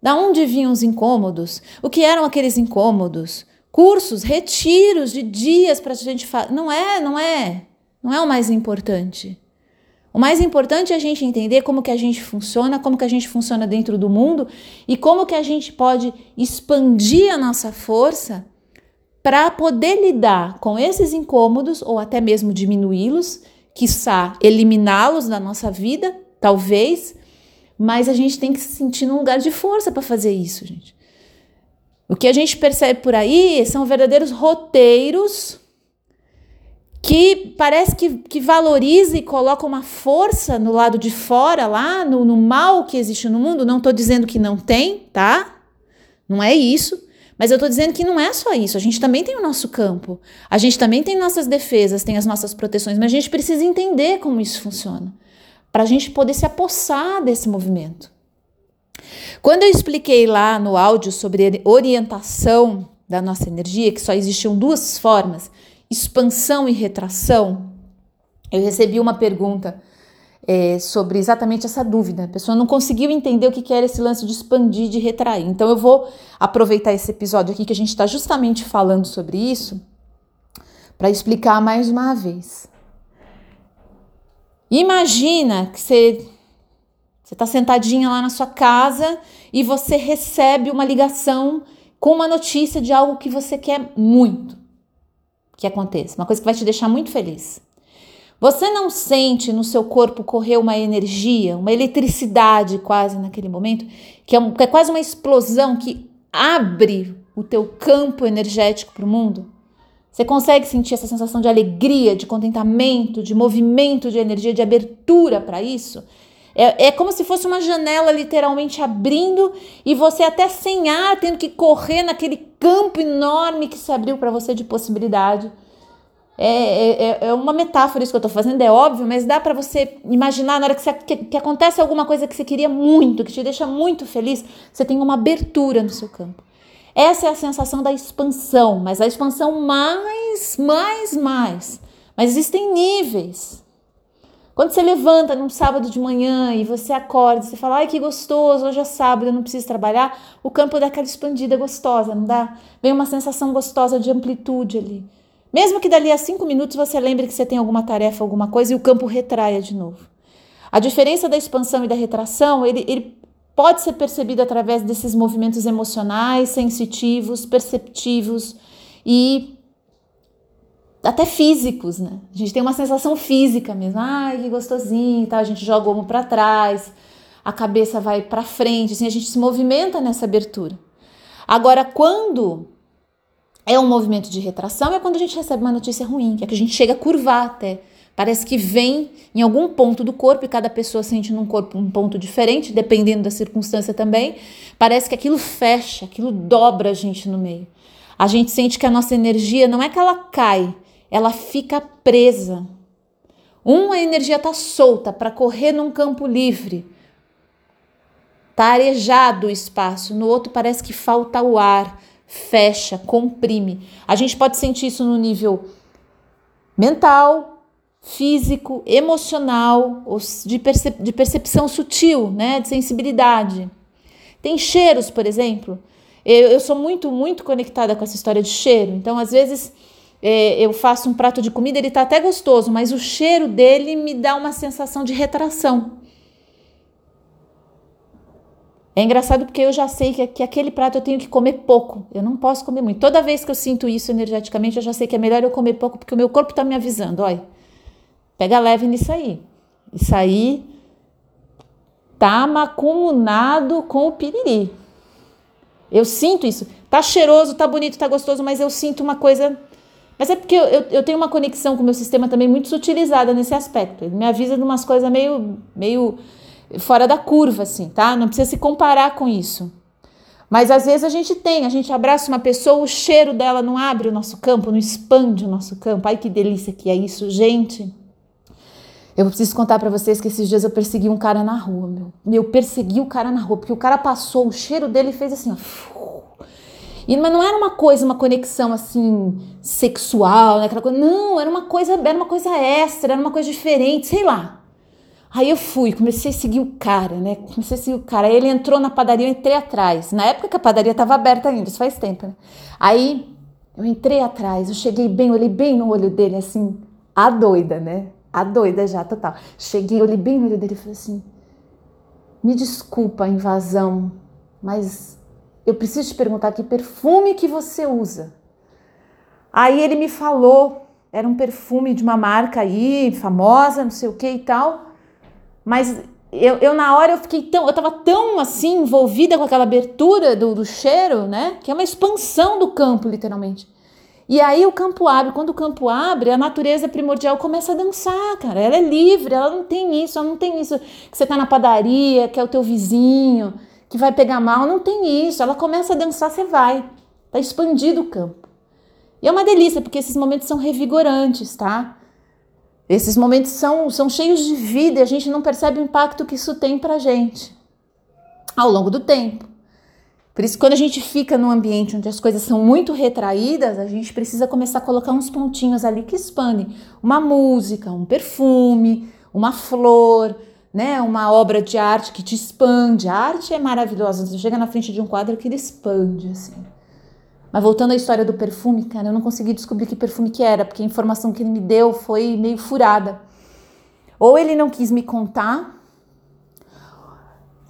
da onde vinham os incômodos? O que eram aqueles incômodos? Cursos, retiros de dias para a gente fazer. Não é, não é. Não é o mais importante. O mais importante é a gente entender como que a gente funciona, como que a gente funciona dentro do mundo e como que a gente pode expandir a nossa força para poder lidar com esses incômodos ou até mesmo diminuí-los, quiçá eliminá-los da nossa vida, talvez, mas a gente tem que se sentir num lugar de força para fazer isso, gente. O que a gente percebe por aí são verdadeiros roteiros que parece que, que valoriza e coloca uma força no lado de fora, lá no, no mal que existe no mundo. Não estou dizendo que não tem, tá? Não é isso. Mas eu estou dizendo que não é só isso. A gente também tem o nosso campo. A gente também tem nossas defesas, tem as nossas proteções. Mas a gente precisa entender como isso funciona para a gente poder se apossar desse movimento. Quando eu expliquei lá no áudio sobre orientação da nossa energia, que só existiam duas formas expansão e retração, eu recebi uma pergunta é, sobre exatamente essa dúvida. A pessoa não conseguiu entender o que era esse lance de expandir, de retrair. Então eu vou aproveitar esse episódio aqui que a gente está justamente falando sobre isso para explicar mais uma vez. Imagina que você você está sentadinha lá na sua casa e você recebe uma ligação com uma notícia de algo que você quer muito que aconteça, uma coisa que vai te deixar muito feliz. Você não sente no seu corpo correr uma energia, uma eletricidade quase naquele momento, que é, um, que é quase uma explosão que abre o teu campo energético para o mundo? Você consegue sentir essa sensação de alegria, de contentamento, de movimento de energia, de abertura para isso? É, é, como se fosse uma janela literalmente abrindo e você até sem ar tendo que correr naquele campo enorme que se abriu para você de possibilidade. É, é, é, é uma metáfora isso que eu estou fazendo, é óbvio, mas dá para você imaginar na hora que, você, que, que acontece alguma coisa que você queria muito, que te deixa muito feliz, você tem uma abertura no seu campo. Essa é a sensação da expansão, mas a expansão mais, mais, mais. Mas existem níveis. Quando você levanta num sábado de manhã e você acorda, você fala, ai que gostoso, hoje é sábado, eu não preciso trabalhar, o campo dá aquela expandida gostosa, não dá? Vem uma sensação gostosa de amplitude ali. Mesmo que dali a cinco minutos você lembre que você tem alguma tarefa, alguma coisa e o campo retraia de novo. A diferença da expansão e da retração, ele, ele pode ser percebido através desses movimentos emocionais, sensitivos, perceptivos e até físicos, né? A gente tem uma sensação física mesmo. Ai, que gostosinho, tá? A gente joga o ombro para trás, a cabeça vai para frente, assim, a gente se movimenta nessa abertura. Agora, quando é um movimento de retração, é quando a gente recebe uma notícia ruim, que é que a gente chega a curvar até. Parece que vem em algum ponto do corpo e cada pessoa sente num corpo um ponto diferente, dependendo da circunstância também. Parece que aquilo fecha, aquilo dobra a gente no meio. A gente sente que a nossa energia não é que ela cai, ela fica presa. Uma energia está solta para correr num campo livre. Está arejado o espaço, no outro parece que falta o ar, fecha, comprime. A gente pode sentir isso no nível mental, físico, emocional, de, percep de percepção sutil, né, de sensibilidade. Tem cheiros, por exemplo. Eu, eu, sou muito, muito conectada com essa história de cheiro. Então, às vezes, é, eu faço um prato de comida, ele está até gostoso, mas o cheiro dele me dá uma sensação de retração. É engraçado porque eu já sei que, que aquele prato eu tenho que comer pouco. Eu não posso comer muito. Toda vez que eu sinto isso energeticamente, eu já sei que é melhor eu comer pouco, porque o meu corpo está me avisando. Olha, Pega leve nisso aí. Isso aí tá macumunado com o piriri. Eu sinto isso. Tá cheiroso, tá bonito, tá gostoso, mas eu sinto uma coisa. Mas é porque eu, eu, eu tenho uma conexão com o meu sistema também muito sutilizada nesse aspecto. Ele me avisa de umas coisas meio, meio fora da curva, assim, tá? Não precisa se comparar com isso. Mas às vezes a gente tem, a gente abraça uma pessoa, o cheiro dela não abre o nosso campo, não expande o nosso campo. Ai que delícia que é isso, gente. Eu preciso contar para vocês que esses dias eu persegui um cara na rua, meu. Eu persegui o cara na rua, porque o cara passou, o cheiro dele fez assim, ó. E, mas não era uma coisa, uma conexão assim, sexual, né? Aquela coisa. Não, era uma coisa, era uma coisa extra, era uma coisa diferente, sei lá. Aí eu fui, comecei a seguir o cara, né? Comecei a seguir o cara. Aí ele entrou na padaria, eu entrei atrás. Na época que a padaria estava aberta ainda, isso faz tempo, né? Aí eu entrei atrás, eu cheguei bem, olhei bem no olho dele, assim, a doida, né? a doida já, total. Cheguei, olhei bem no olho dele e falei assim: me desculpa a invasão, mas eu preciso te perguntar que perfume que você usa. Aí ele me falou, era um perfume de uma marca aí, famosa, não sei o que e tal. Mas eu, eu, na hora eu fiquei tão, eu tava tão assim envolvida com aquela abertura do, do cheiro, né? Que é uma expansão do campo, literalmente. E aí o campo abre. Quando o campo abre, a natureza primordial começa a dançar, cara. Ela é livre, ela não tem isso, ela não tem isso que você tá na padaria, que é o teu vizinho, que vai pegar mal. Não tem isso. Ela começa a dançar, você vai. Tá expandido o campo. E é uma delícia, porque esses momentos são revigorantes, tá? Esses momentos são, são cheios de vida e a gente não percebe o impacto que isso tem pra gente ao longo do tempo. Por isso, quando a gente fica num ambiente onde as coisas são muito retraídas, a gente precisa começar a colocar uns pontinhos ali que expandem. Uma música, um perfume, uma flor, né? Uma obra de arte que te expande. A arte é maravilhosa. Você chega na frente de um quadro que ele expande, assim. Mas voltando à história do perfume, cara, eu não consegui descobrir que perfume que era, porque a informação que ele me deu foi meio furada. Ou ele não quis me contar,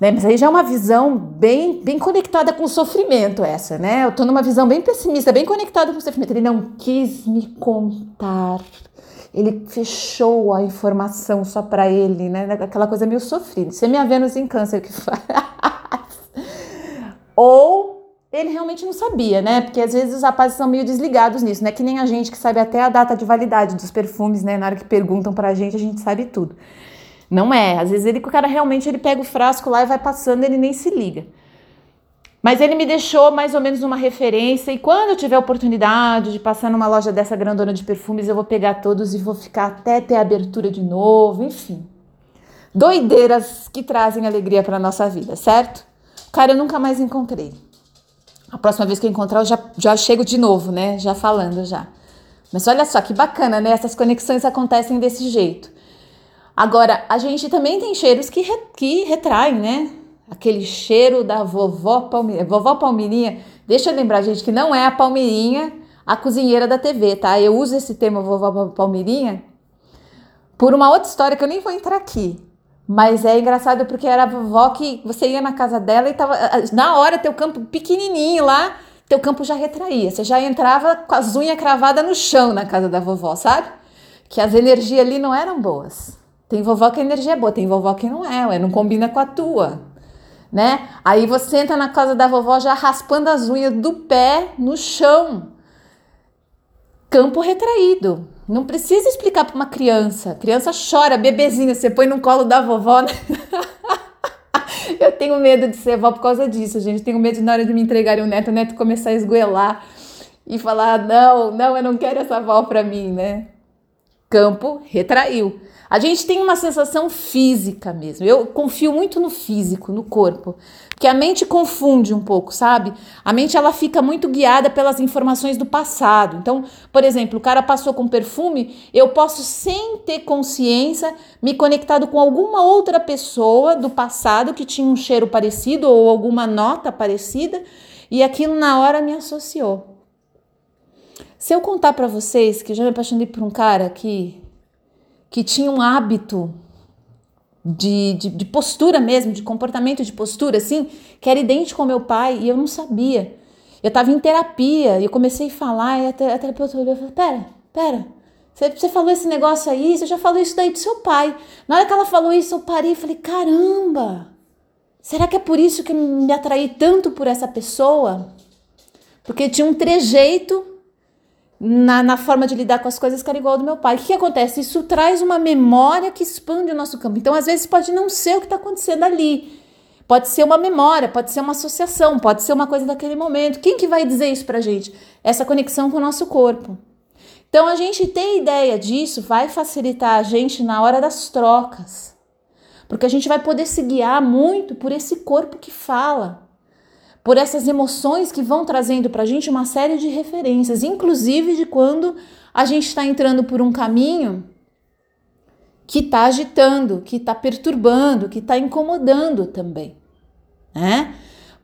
né? Mas aí já é uma visão bem, bem conectada com o sofrimento, essa, né? Eu tô numa visão bem pessimista, bem conectada com o sofrimento. Ele não quis me contar. Ele fechou a informação só para ele, né? Aquela coisa meio sofrida. Você é minha Vênus em câncer que faz. Ou ele realmente não sabia, né? Porque às vezes os rapazes são meio desligados nisso, né? Que nem a gente que sabe até a data de validade dos perfumes, né? Na hora que perguntam pra gente, a gente sabe tudo. Não é. Às vezes ele, o cara realmente ele pega o frasco lá e vai passando, ele nem se liga. Mas ele me deixou mais ou menos uma referência e quando eu tiver oportunidade de passar numa loja dessa grandona de perfumes, eu vou pegar todos e vou ficar até ter abertura de novo, enfim. Doideiras que trazem alegria para nossa vida, certo? Cara, eu nunca mais encontrei. A próxima vez que eu encontrar, eu já, já chego de novo, né? Já falando já. Mas olha só que bacana, né? Essas conexões acontecem desse jeito. Agora, a gente também tem cheiros que, re, que retraem, né? Aquele cheiro da vovó Palmeirinha. Vovó Palmeirinha, deixa eu lembrar, gente, que não é a Palmeirinha, a cozinheira da TV, tá? Eu uso esse termo vovó Palmeirinha por uma outra história que eu nem vou entrar aqui. Mas é engraçado porque era a vovó que você ia na casa dela e tava. Na hora, teu campo pequenininho lá, teu campo já retraía. Você já entrava com as unhas cravadas no chão na casa da vovó, sabe? Que as energias ali não eram boas. Tem vovó que a energia é boa, tem vovó que não é, ué, não combina com a tua, né? Aí você entra na casa da vovó já raspando as unhas do pé no chão. Campo retraído. Não precisa explicar para uma criança. Criança chora, bebezinho, você põe no colo da vovó. Né? Eu tenho medo de ser vó por causa disso, gente. Tenho medo na hora de me entregarem o neto, o neto começar a esgoelar e falar: não, não, eu não quero essa avó para mim, né? Campo retraiu. A gente tem uma sensação física mesmo. Eu confio muito no físico, no corpo, porque a mente confunde um pouco, sabe? A mente ela fica muito guiada pelas informações do passado. Então, por exemplo, o cara passou com perfume, eu posso sem ter consciência me conectado com alguma outra pessoa do passado que tinha um cheiro parecido ou alguma nota parecida e aquilo na hora me associou. Se eu contar para vocês que eu já me apaixonei por um cara que que tinha um hábito de, de, de, postura mesmo, de comportamento de postura, assim, que era idêntico ao meu pai e eu não sabia. Eu estava em terapia e eu comecei a falar e a, terapeuta olhou e falou: Pera, pera, você, você falou esse negócio aí, você já falou isso daí do seu pai. Na hora que ela falou isso, eu parei e falei: Caramba, será que é por isso que eu me atraí tanto por essa pessoa? Porque tinha um trejeito na, na, forma de lidar com as coisas que era igual ao do meu pai. O que, que, acontece? Isso traz uma memória que expande o nosso campo. Então, às vezes, pode não ser o que está acontecendo ali. Pode ser uma memória, pode ser uma associação, pode ser uma coisa daquele momento. Quem que vai dizer isso pra gente? Essa conexão com o nosso corpo. Então, a gente ter ideia disso vai facilitar a gente na hora das trocas. Porque a gente vai poder se guiar muito por esse corpo que fala por essas emoções que vão trazendo para a gente uma série de referências, inclusive de quando a gente está entrando por um caminho que está agitando, que está perturbando, que está incomodando também, né?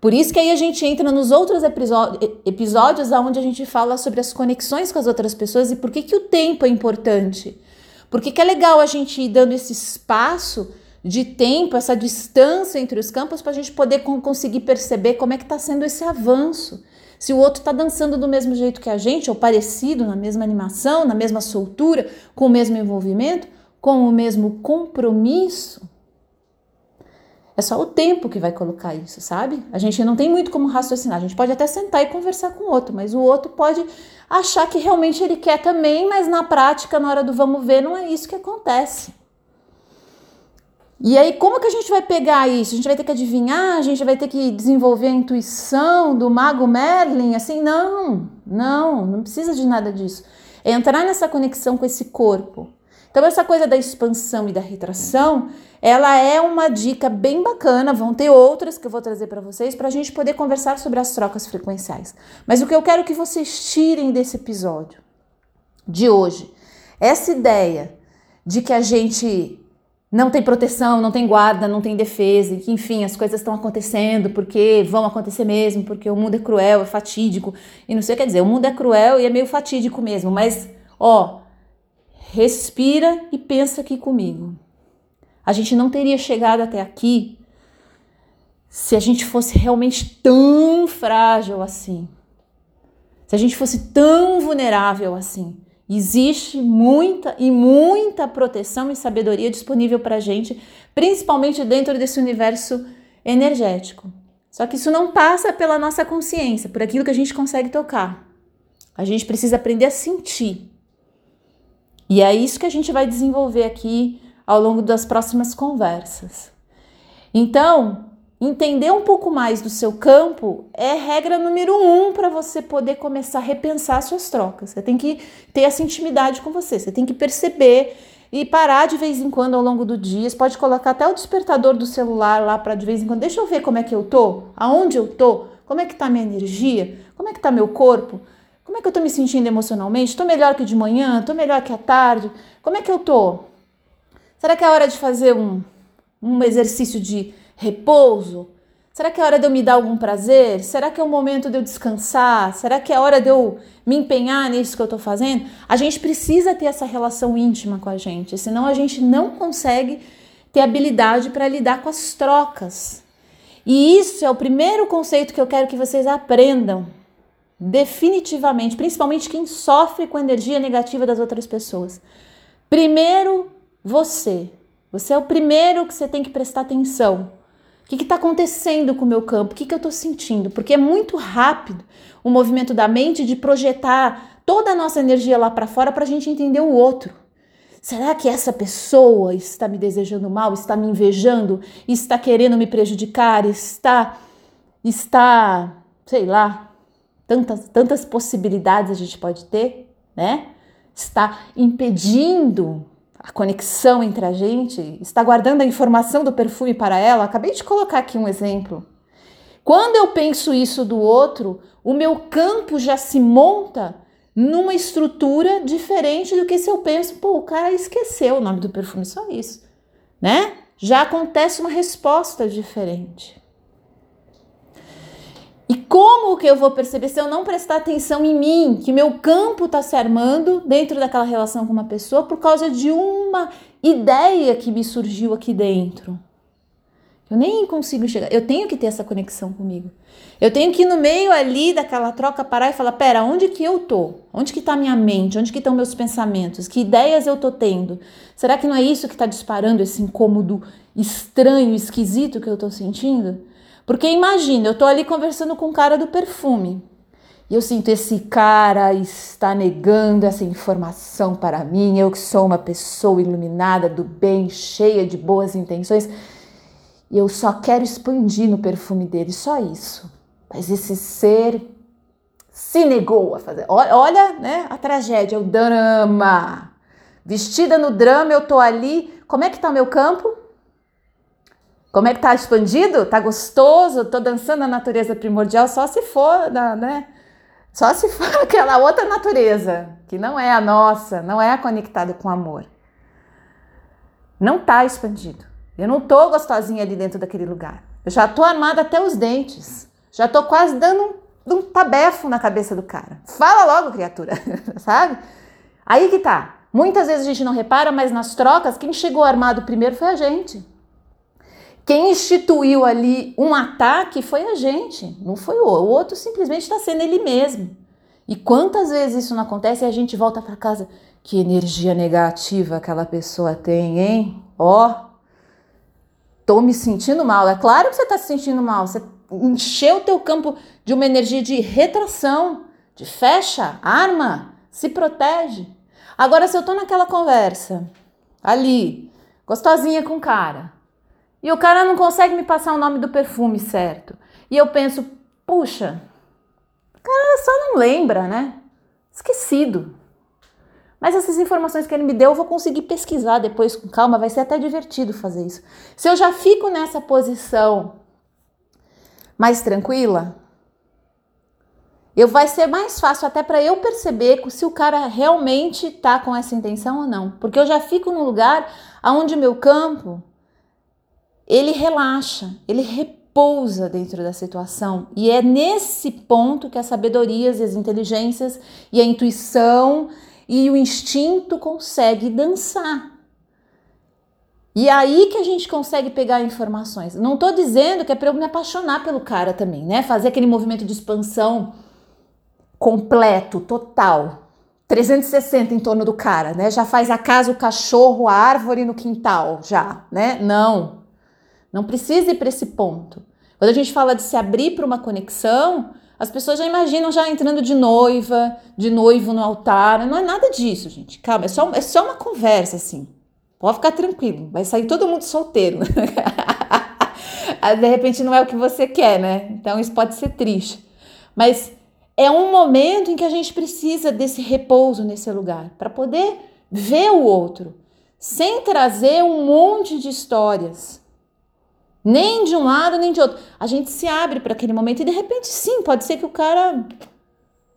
Por isso que aí a gente entra nos outros episódios onde a gente fala sobre as conexões com as outras pessoas e por que, que o tempo é importante. Por que, que é legal a gente ir dando esse espaço de tempo, essa distância entre os campos para a gente poder conseguir perceber como é que está sendo esse avanço. Se o outro está dançando do mesmo jeito que a gente, ou parecido, na mesma animação, na mesma soltura, com o mesmo envolvimento, com o mesmo compromisso. É só o tempo que vai colocar isso, sabe? A gente não tem muito como raciocinar. A gente pode até sentar e conversar com o outro, mas o outro pode achar que realmente ele quer também, mas na prática, na hora do vamos ver, não é isso que acontece. E aí, como que a gente vai pegar isso? A gente vai ter que adivinhar? A gente vai ter que desenvolver a intuição do mago Merlin? Assim, não, não, não precisa de nada disso. É entrar nessa conexão com esse corpo. Então, essa coisa da expansão e da retração, ela é uma dica bem bacana. Vão ter outras que eu vou trazer para vocês para a gente poder conversar sobre as trocas frequenciais. Mas o que eu quero que vocês tirem desse episódio de hoje, essa ideia de que a gente não tem proteção, não tem guarda, não tem defesa, que enfim as coisas estão acontecendo porque vão acontecer mesmo, porque o mundo é cruel, é fatídico e não sei o que quer dizer. O mundo é cruel e é meio fatídico mesmo, mas ó, respira e pensa aqui comigo. A gente não teria chegado até aqui se a gente fosse realmente tão frágil assim. Se a gente fosse tão vulnerável assim. Existe muita e muita proteção e sabedoria disponível para a gente, principalmente dentro desse universo energético. Só que isso não passa pela nossa consciência, por aquilo que a gente consegue tocar. A gente precisa aprender a sentir. E é isso que a gente vai desenvolver aqui ao longo das próximas conversas. Então, entender um pouco mais do seu campo é regra número um para você poder começar a repensar suas trocas. Você tem que ter essa intimidade com você, você tem que perceber e parar de vez em quando ao longo do dia. Você pode colocar até o despertador do celular lá para de vez em quando. Deixa eu ver como é que eu tô, aonde eu tô, como é que tá minha energia, como é que tá meu corpo. Como é que eu estou me sentindo emocionalmente? Estou melhor que de manhã? Estou melhor que à tarde? Como é que eu estou? Será que é hora de fazer um, um exercício de repouso? Será que é hora de eu me dar algum prazer? Será que é o momento de eu descansar? Será que é hora de eu me empenhar nisso que eu estou fazendo? A gente precisa ter essa relação íntima com a gente, senão a gente não consegue ter habilidade para lidar com as trocas. E isso é o primeiro conceito que eu quero que vocês aprendam definitivamente, principalmente quem sofre com a energia negativa das outras pessoas. Primeiro, você. Você é o primeiro que você tem que prestar atenção. Que está acontecendo com o meu campo? O que, que eu estou sentindo? Porque é muito rápido o movimento da mente de projetar toda a nossa energia lá para fora para a gente entender o outro. Será que essa pessoa está me desejando mal, está me invejando, está querendo me prejudicar, está, está, sei lá, tantas, tantas possibilidades a gente pode ter, né? Está impedindo a conexão entre a gente, está guardando a informação do perfume para ela. Acabei de colocar aqui um exemplo. Quando eu penso isso do outro, o meu campo já se monta numa estrutura diferente do que se eu penso, pô, o cara esqueceu o nome do perfume, só isso, né? Já acontece uma resposta diferente. E como que eu vou perceber se eu não prestar atenção em mim, que meu campo está se armando dentro daquela relação com uma pessoa por causa de uma ideia que me surgiu aqui dentro? Eu nem consigo chegar. Eu tenho que ter essa conexão comigo. Eu tenho que ir no meio ali daquela troca parar e falar: pera, onde que eu tô? Onde que tá minha mente? Onde que estão meus pensamentos? Que ideias eu tô tendo? Será que não é isso que está disparando esse incômodo estranho, esquisito que eu tô sentindo? Porque imagina, eu tô ali conversando com o cara do perfume. E eu sinto esse cara está negando essa informação para mim, eu que sou uma pessoa iluminada do bem, cheia de boas intenções, e eu só quero expandir no perfume dele, só isso. Mas esse ser se negou a fazer. Olha, né, a tragédia, o drama. Vestida no drama, eu tô ali. Como é que tá o meu campo? Como é que tá expandido? Tá gostoso? Tô dançando a natureza primordial só se for, né? Só se for aquela outra natureza, que não é a nossa, não é conectada com amor. Não tá expandido. Eu não tô gostosinha ali dentro daquele lugar. Eu já tô armada até os dentes. Já tô quase dando um, um tabefo na cabeça do cara. Fala logo, criatura, sabe? Aí que tá. Muitas vezes a gente não repara, mas nas trocas, quem chegou armado primeiro foi a gente. Quem instituiu ali um ataque foi a gente, não foi o outro. O outro simplesmente está sendo ele mesmo. E quantas vezes isso não acontece e a gente volta para casa? Que energia negativa aquela pessoa tem, hein? Ó, oh, tô me sentindo mal. É claro que você está se sentindo mal. Você encheu o teu campo de uma energia de retração, de fecha, arma, se protege. Agora, se eu tô naquela conversa, ali, gostosinha com o cara, e o cara não consegue me passar o nome do perfume certo. E eu penso, puxa, o cara só não lembra, né? Esquecido. Mas essas informações que ele me deu, eu vou conseguir pesquisar depois com calma, vai ser até divertido fazer isso. Se eu já fico nessa posição mais tranquila, eu vai ser mais fácil até para eu perceber se o cara realmente tá com essa intenção ou não, porque eu já fico num lugar aonde meu campo ele relaxa, ele repousa dentro da situação e é nesse ponto que as sabedorias e as inteligências e a intuição e o instinto consegue dançar. E é aí que a gente consegue pegar informações. Não estou dizendo que é para eu me apaixonar pelo cara também, né? Fazer aquele movimento de expansão completo, total. 360 em torno do cara, né? Já faz a casa, o cachorro, a árvore no quintal, já, né? Não. Não precisa ir para esse ponto. Quando a gente fala de se abrir para uma conexão, as pessoas já imaginam já entrando de noiva, de noivo no altar. Não é nada disso, gente. Calma, é só, é só uma conversa, assim. Pode ficar tranquilo, vai sair todo mundo solteiro. de repente não é o que você quer, né? Então isso pode ser triste. Mas é um momento em que a gente precisa desse repouso nesse lugar para poder ver o outro, sem trazer um monte de histórias nem de um lado, nem de outro. A gente se abre para aquele momento e de repente, sim, pode ser que o cara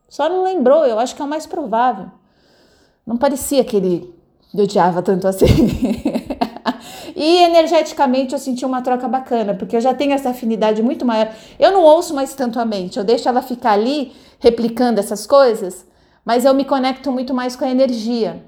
só não lembrou. Eu acho que é o mais provável. Não parecia que ele odiava tanto assim. e energeticamente eu senti uma troca bacana, porque eu já tenho essa afinidade muito maior. Eu não ouço mais tanto a mente, eu deixo ela ficar ali replicando essas coisas, mas eu me conecto muito mais com a energia.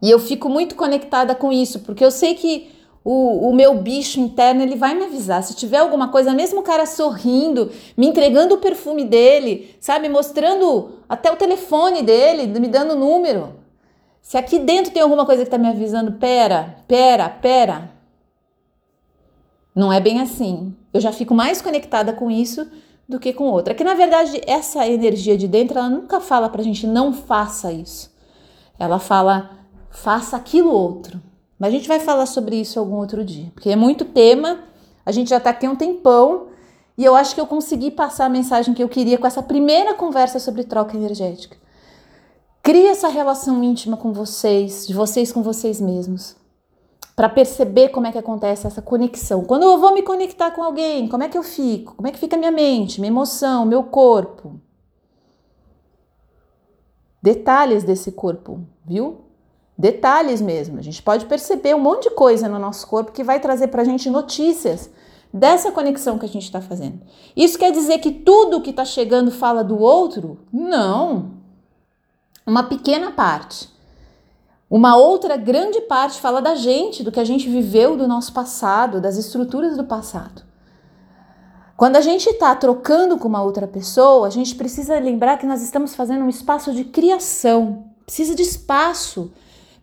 E eu fico muito conectada com isso, porque eu sei que o, o meu bicho interno ele vai me avisar. Se tiver alguma coisa, mesmo o cara sorrindo, me entregando o perfume dele, sabe, mostrando até o telefone dele, me dando o número. Se aqui dentro tem alguma coisa que está me avisando, pera, pera, pera. Não é bem assim. Eu já fico mais conectada com isso do que com outra. Que na verdade essa energia de dentro, ela nunca fala pra gente não faça isso. Ela fala faça aquilo outro. Mas a gente vai falar sobre isso algum outro dia, porque é muito tema. A gente já está aqui há um tempão e eu acho que eu consegui passar a mensagem que eu queria com essa primeira conversa sobre troca energética. Cria essa relação íntima com vocês, de vocês com vocês mesmos, para perceber como é que acontece essa conexão. Quando eu vou me conectar com alguém, como é que eu fico? Como é que fica minha mente, minha emoção, meu corpo? Detalhes desse corpo, viu? Detalhes mesmo. A gente pode perceber um monte de coisa no nosso corpo que vai trazer para a gente notícias dessa conexão que a gente está fazendo. Isso quer dizer que tudo que está chegando fala do outro? Não. Uma pequena parte. Uma outra grande parte fala da gente, do que a gente viveu do nosso passado, das estruturas do passado. Quando a gente está trocando com uma outra pessoa, a gente precisa lembrar que nós estamos fazendo um espaço de criação. Precisa de espaço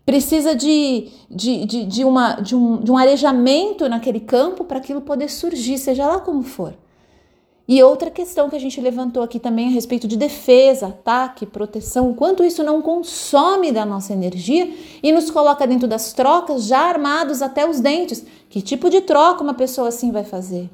precisa de, de, de, de, uma, de, um, de um arejamento naquele campo para aquilo poder surgir, seja lá como for. E outra questão que a gente levantou aqui também a respeito de defesa, ataque, proteção, o quanto isso não consome da nossa energia e nos coloca dentro das trocas já armados até os dentes. Que tipo de troca uma pessoa assim vai fazer?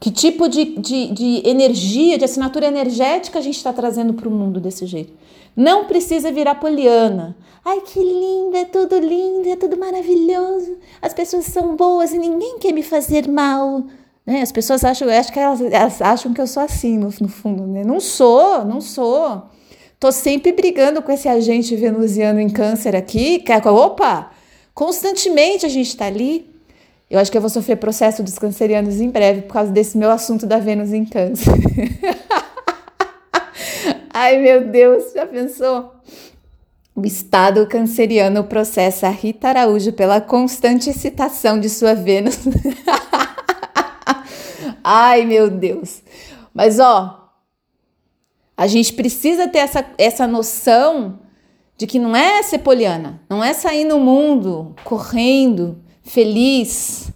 Que tipo de, de, de energia, de assinatura energética a gente está trazendo para o mundo desse jeito? Não precisa virar poliana. Ai, que lindo, é tudo lindo, é tudo maravilhoso. As pessoas são boas e ninguém quer me fazer mal. Né? As pessoas acham, acho que elas, elas, acham que eu sou assim, no, no fundo. Né? Não sou, não sou. Tô sempre brigando com esse agente venusiano em câncer aqui. Opa! Constantemente a gente está ali. Eu acho que eu vou sofrer processo dos cancerianos em breve por causa desse meu assunto da Vênus em câncer. Ai, meu Deus, já pensou? O Estado canceriano processa Rita Araújo pela constante excitação de sua Vênus. Ai, meu Deus. Mas, ó, a gente precisa ter essa, essa noção de que não é ser poliana, não é sair no mundo correndo, feliz,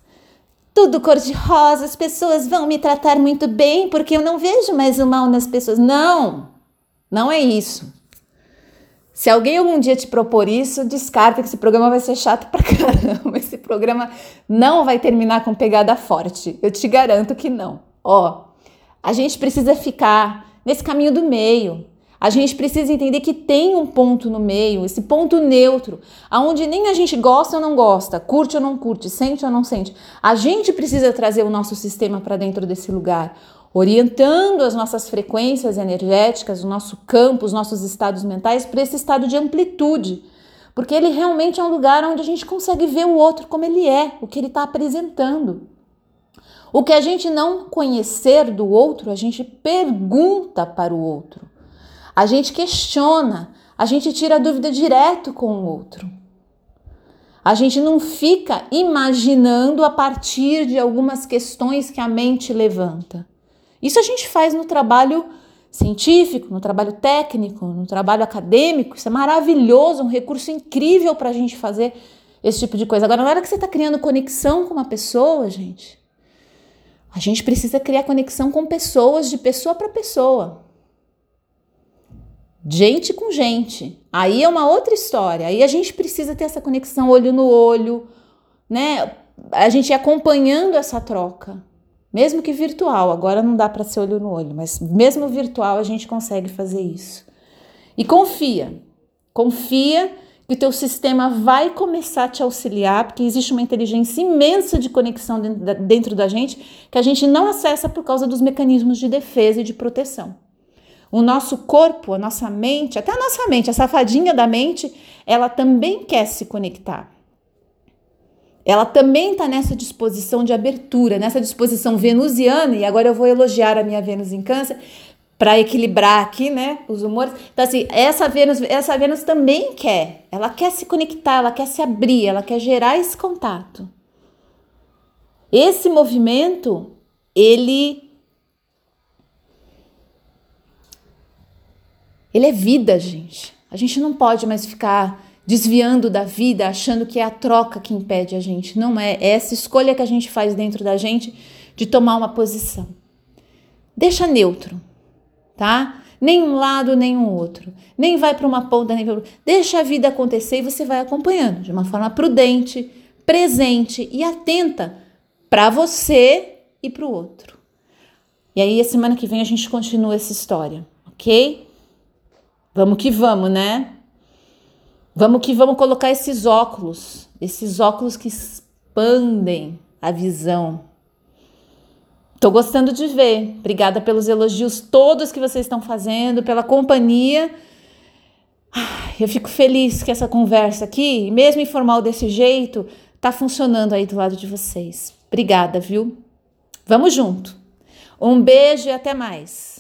tudo cor-de-rosa, as pessoas vão me tratar muito bem porque eu não vejo mais o mal nas pessoas. Não! Não é isso. Se alguém algum dia te propor isso, descarta que esse programa vai ser chato pra caramba. Esse programa não vai terminar com pegada forte. Eu te garanto que não. Ó, a gente precisa ficar nesse caminho do meio. A gente precisa entender que tem um ponto no meio, esse ponto neutro, aonde nem a gente gosta ou não gosta, curte ou não curte, sente ou não sente. A gente precisa trazer o nosso sistema para dentro desse lugar, orientando as nossas frequências energéticas, o nosso campo, os nossos estados mentais para esse estado de amplitude. Porque ele realmente é um lugar onde a gente consegue ver o outro como ele é, o que ele está apresentando. O que a gente não conhecer do outro, a gente pergunta para o outro. A gente questiona, a gente tira a dúvida direto com o outro. A gente não fica imaginando a partir de algumas questões que a mente levanta. Isso a gente faz no trabalho científico, no trabalho técnico, no trabalho acadêmico. Isso é maravilhoso, um recurso incrível para a gente fazer esse tipo de coisa. Agora, na hora que você está criando conexão com uma pessoa, gente, a gente precisa criar conexão com pessoas, de pessoa para pessoa. Gente com gente. Aí é uma outra história. Aí a gente precisa ter essa conexão olho no olho, né? A gente acompanhando essa troca. Mesmo que virtual, agora não dá para ser olho no olho, mas mesmo virtual a gente consegue fazer isso. E confia, confia que o teu sistema vai começar a te auxiliar, porque existe uma inteligência imensa de conexão dentro da gente que a gente não acessa por causa dos mecanismos de defesa e de proteção. O nosso corpo, a nossa mente, até a nossa mente, a safadinha da mente, ela também quer se conectar ela também está nessa disposição de abertura, nessa disposição venusiana, e agora eu vou elogiar a minha Vênus em Câncer para equilibrar aqui, né, os humores. Então assim, essa Vênus, essa Vênus também quer, ela quer se conectar, ela quer se abrir, ela quer gerar esse contato. Esse movimento, ele ele é vida, gente. A gente não pode mais ficar desviando da vida, achando que é a troca que impede a gente. Não é, é essa escolha que a gente faz dentro da gente de tomar uma posição. Deixa neutro, tá? Nem um lado, nem um outro. Nem vai para uma ponta, nem para. Deixa a vida acontecer e você vai acompanhando de uma forma prudente, presente e atenta para você e para o outro. E aí, a semana que vem a gente continua essa história, ok? Vamos que vamos, né? Vamos que vamos colocar esses óculos, esses óculos que expandem a visão. Tô gostando de ver. Obrigada pelos elogios todos que vocês estão fazendo, pela companhia. Eu fico feliz que essa conversa aqui, mesmo informal desse jeito, tá funcionando aí do lado de vocês. Obrigada, viu? Vamos junto. Um beijo e até mais.